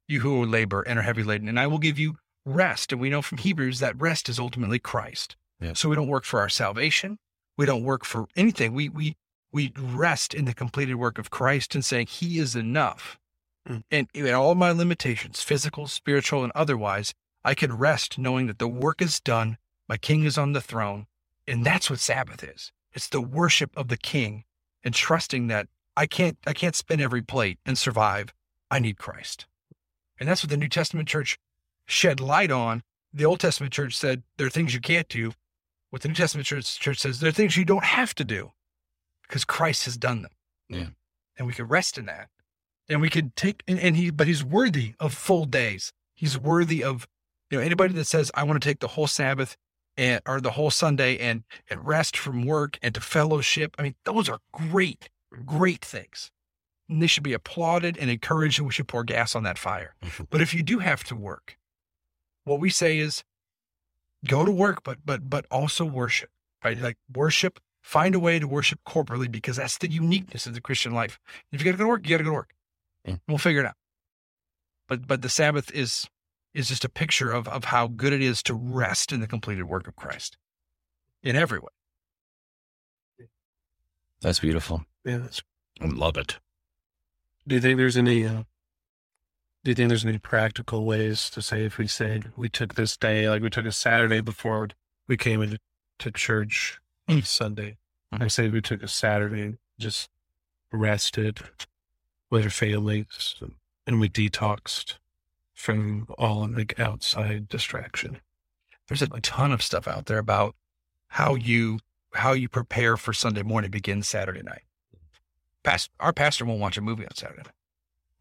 B: you who labor and are heavy laden, and I will give you rest. And we know from Hebrews that rest is ultimately Christ.
C: Yeah.
B: So we don't work for our salvation. We don't work for anything. We, we, we rest in the completed work of Christ and saying he is enough.
A: Mm.
B: And in all my limitations, physical, spiritual, and otherwise, I can rest knowing that the work is done. My king is on the throne. And that's what Sabbath is. It's the worship of the king and trusting that I can't, I can't spin every plate and survive. I need Christ. And that's what the New Testament church shed light on. The Old Testament church said there are things you can't do. What the New Testament church, church says there are things you don't have to do because Christ has done them.
C: Yeah.
B: And we could rest in that. And we could take, and, and he, but he's worthy of full days. He's worthy of, you know, anybody that says, I want to take the whole Sabbath and, or the whole Sunday and, and rest from work and to fellowship. I mean, those are great, great things. And they should be applauded and encouraged, and we should pour gas on that fire. (laughs) But if you do have to work, what we say is go to work, but but but also worship. Right? Like worship, find a way to worship corporately because that's the uniqueness of the Christian life. If you gotta go to work, you gotta go to work.
C: Yeah.
B: And we'll figure it out. But but the Sabbath is is just a picture of of how good it is to rest in the completed work of Christ in every way.
C: That's beautiful.
A: Yeah. That's,
C: I love it.
A: do you think there's any? Uh, do you think there's any practical ways to say if we said we took this day, like we took a Saturday before we came into to church on Sunday? I
C: Mhm.
A: say we took a Saturday, just rested with our families, and we detoxed from all like outside distraction.
B: There's a ton of stuff out there about how you how you prepare for Sunday morning begins Saturday night. Past, our pastor won't watch a movie on Saturday night.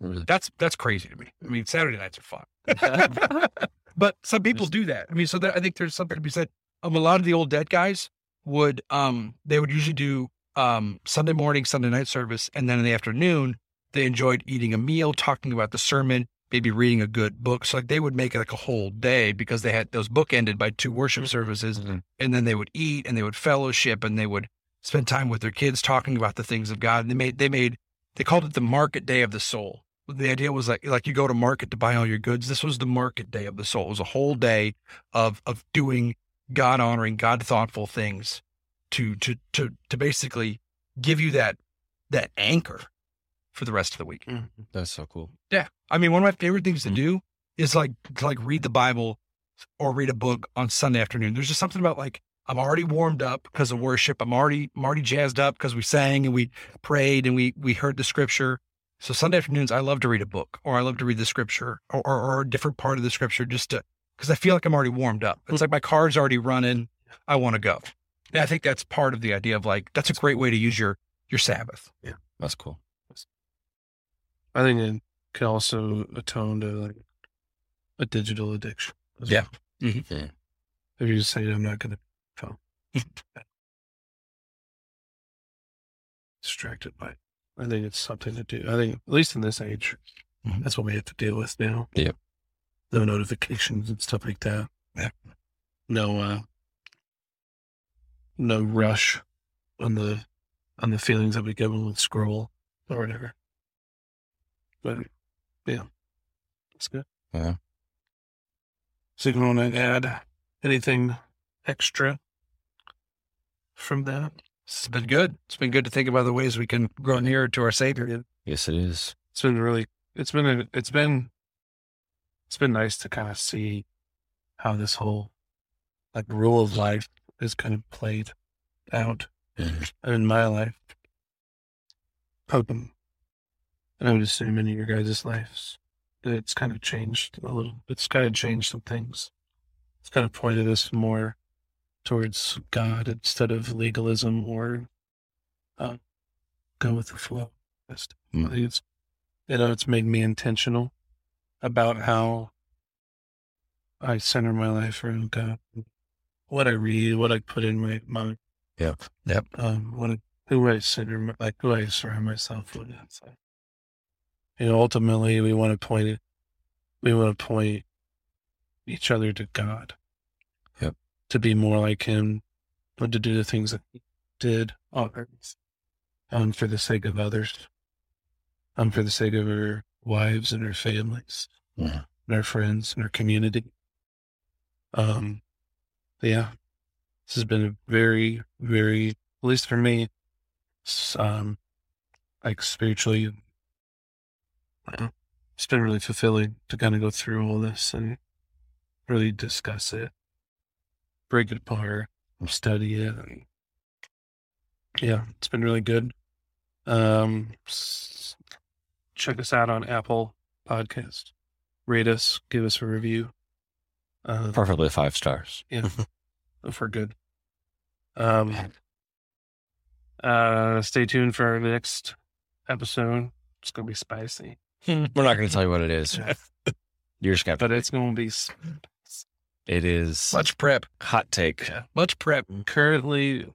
C: Really?
B: That's that's crazy to me. I mean, Saturday nights are fun, (laughs) but some people do that. I mean, so that, I think there's something to be said. Um, a lot of the old dead guys would um they would usually do um Sunday morning, Sunday night service, and then in the afternoon they enjoyed eating a meal, talking about the sermon, maybe reading a good book. So like they would make it like a whole day because they had those book ended by two worship services,
C: Mhm.
B: and then they would eat and they would fellowship and they would spend time with their kids talking about the things of God. And they made they made they called it the market day of the soul. The idea was like like you go to market to buy all your goods. This was the market day of the soul. It was a whole day of of doing God honoring, God thoughtful things to to to to basically give you that that anchor for the rest of the week.
C: That's so cool.
B: Yeah. I mean, one of my favorite things to
C: Mm.
B: do is like to like read the Bible or read a book on Sunday afternoon. There's just something about like I'm already warmed up because of worship. I'm already I'm already jazzed up because we sang and we prayed and we we heard the scripture. So Sunday afternoons, I love to read a book or I love to read the scripture or or, or a different part of the scripture just to because I feel like I'm already warmed up. It's mm-hmm. like my car's already running. I want to go. And I think that's part of the idea of like that's a great way to use your your Sabbath. Yeah.
C: That's cool.
A: I think it can also atone to like a digital addiction. as
B: Yeah.
A: well. Mm-hmm.
C: Yeah.
A: If you just say I'm not going to phone, mm-hmm. distracted by it. I think it's something to do. I think at least in this age,
B: Mhm.
A: that's what we have to deal with now.
C: Yep.
A: No notifications and stuff like that.
B: Yeah.
A: No, uh, no rush on the on the feelings that we get when we scroll or whatever. But yeah, that's good.
C: Yeah.
A: So you want to add anything extra from that?
B: It's been good. It's been good to think about the ways we can grow nearer to our Savior.
C: Yes, it is.
A: It's been really, it's been, a, it's been, it's been nice to kind of see how this whole like rule of life is kind of played out in my life. Um, and I would assume in your guys' lives that it's kind of changed a little. It's kind of changed some things. It's kind of pointed us more towards God instead of legalism or uh, go with the flow.
C: Mm.
A: It's you know it's made me intentional about how I center my life around God. What I read, what I put in my mind.
C: Yep.
B: Yep.
A: Um, what I, who I center, my- like who I surround myself with. So, you know, ultimately, we want to point it. We want to point each other to God. To be more like Him, but to do the things that He did on earth, um, for the sake of others, um, for the sake of our wives and our families,
C: Yeah.
A: and our friends and our community. Um, yeah, this has been a very, very, at least for me, um, like spiritually, it's been really fulfilling to kind of go through all this and really discuss it, break it apart, and study it. And yeah, it's been really good. Um, check us out on Apple Podcast. Rate us, give us a review. Uh,
C: Perfectly five stars. (laughs)
A: if we're good. Um, uh, stay tuned for our next episode. It's gonna be spicy, (laughs)
C: We're not going to tell you what it is. (laughs) You're going to
A: but it's gonna be s-
C: It is
B: Much prep.
C: hot take.
B: Yeah, Much prep. Mm-hmm.
A: currently.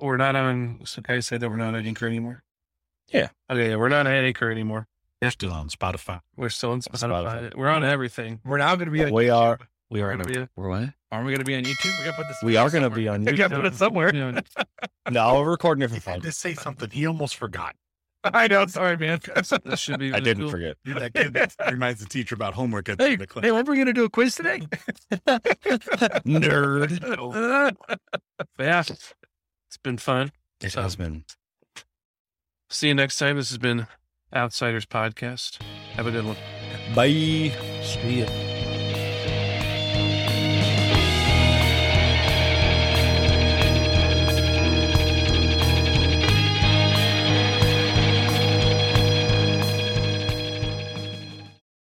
A: We're not on. So can I say that we're not on Anchor anymore?
C: Yeah.
A: Okay, yeah, we're not on Anchor anymore.
D: Still on Spotify.
A: We're still on Spotify.
C: Spotify.
A: We're on everything.
B: We're now going to be on
C: We are. We are.
A: We're gonna be-
C: We're what?
B: Aren't we going to be on YouTube? We got to put this.
C: We are going to be on (laughs) YouTube.
B: We
C: YouTube.
B: got to put it somewhere.
A: Yeah, (laughs)
C: No, we're recording it for
D: I
C: fun.
D: to say something. He almost forgot. (laughs)
B: I know. Sorry, man.
A: that should be.
C: I didn't
A: cool.
C: forget.
D: You're that kid that reminds the teacher about homework at
B: hey,
D: the class.
B: hey, when are we going to do a quiz today?
C: Nerd.
A: But (laughs) oh. (laughs) yeah, it's been fun.
C: It
A: So-
C: has been.
A: See you next time. This has been Outsiders Podcast. Have a good one.
C: Bye.
A: See ya.